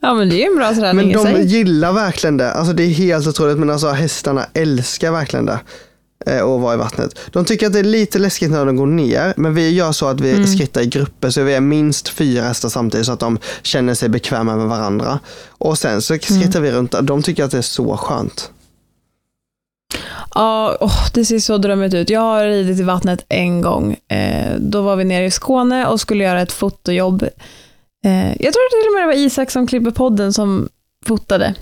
ja, men det är ju en bra träning Men i de sig. gillar verkligen det. Alltså det är helt otroligt. Men alltså hästarna älskar verkligen det. Eh, Att vara i vattnet. De tycker att det är lite läskigt när de går ner. Men vi gör så att vi Mm. skrittar i grupper. Så vi är minst fyra hästar samtidigt. Så att de känner sig bekväma med varandra. Och sen så Mm. skrittar vi runt. De tycker att det är så skönt. Ja, åh, det ser så drömmigt ut. Jag har ridit i vattnet en gång. Eh, då var vi nere i Skåne och skulle göra ett fotojobb. Eh, jag tror till och med det var Isak som klipper podden som fotade.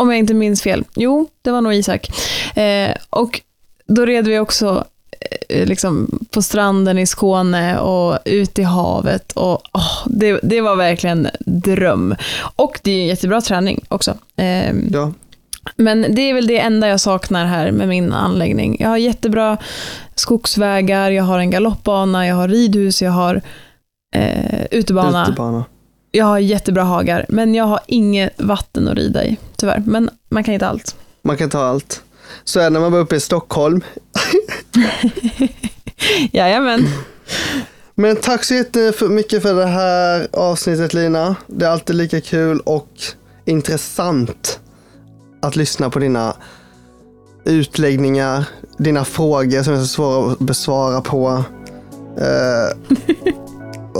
Om jag inte minns fel. Jo, det var nog Isak. Eh, och då red vi också eh, liksom på stranden i Skåne och ut i havet. Och, åh, det, det var verkligen dröm. Och det är en jättebra träning också. Eh, Ja. men det är väl det enda jag saknar här med min anläggning. Jag har jättebra skogsvägar, jag har en galoppbana, jag har ridhus, jag har eh, utebana. Utebana. Jag har jättebra hagar, men jag har inget vatten att rida i, tyvärr. Men man kan hitta allt. Man kan ta allt. Så är det när man var uppe i Stockholm. (laughs) Jajamän. Men tack så jättemycket för det här avsnittet Lina. Det är alltid lika kul och intressant att lyssna på dina utläggningar, dina frågor som är så svåra att besvara på. Eh, (laughs)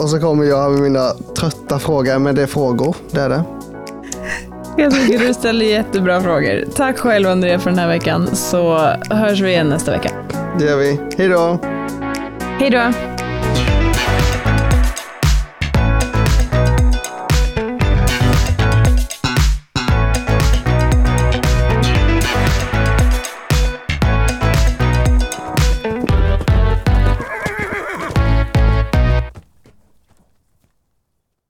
och så kommer jag med mina trötta frågor, men det är frågor, det är det. Jag tycker du ställer jättebra frågor. Tack själv André för den här veckan, så hörs vi igen nästa vecka. Det gör vi. Hej då! Hej då!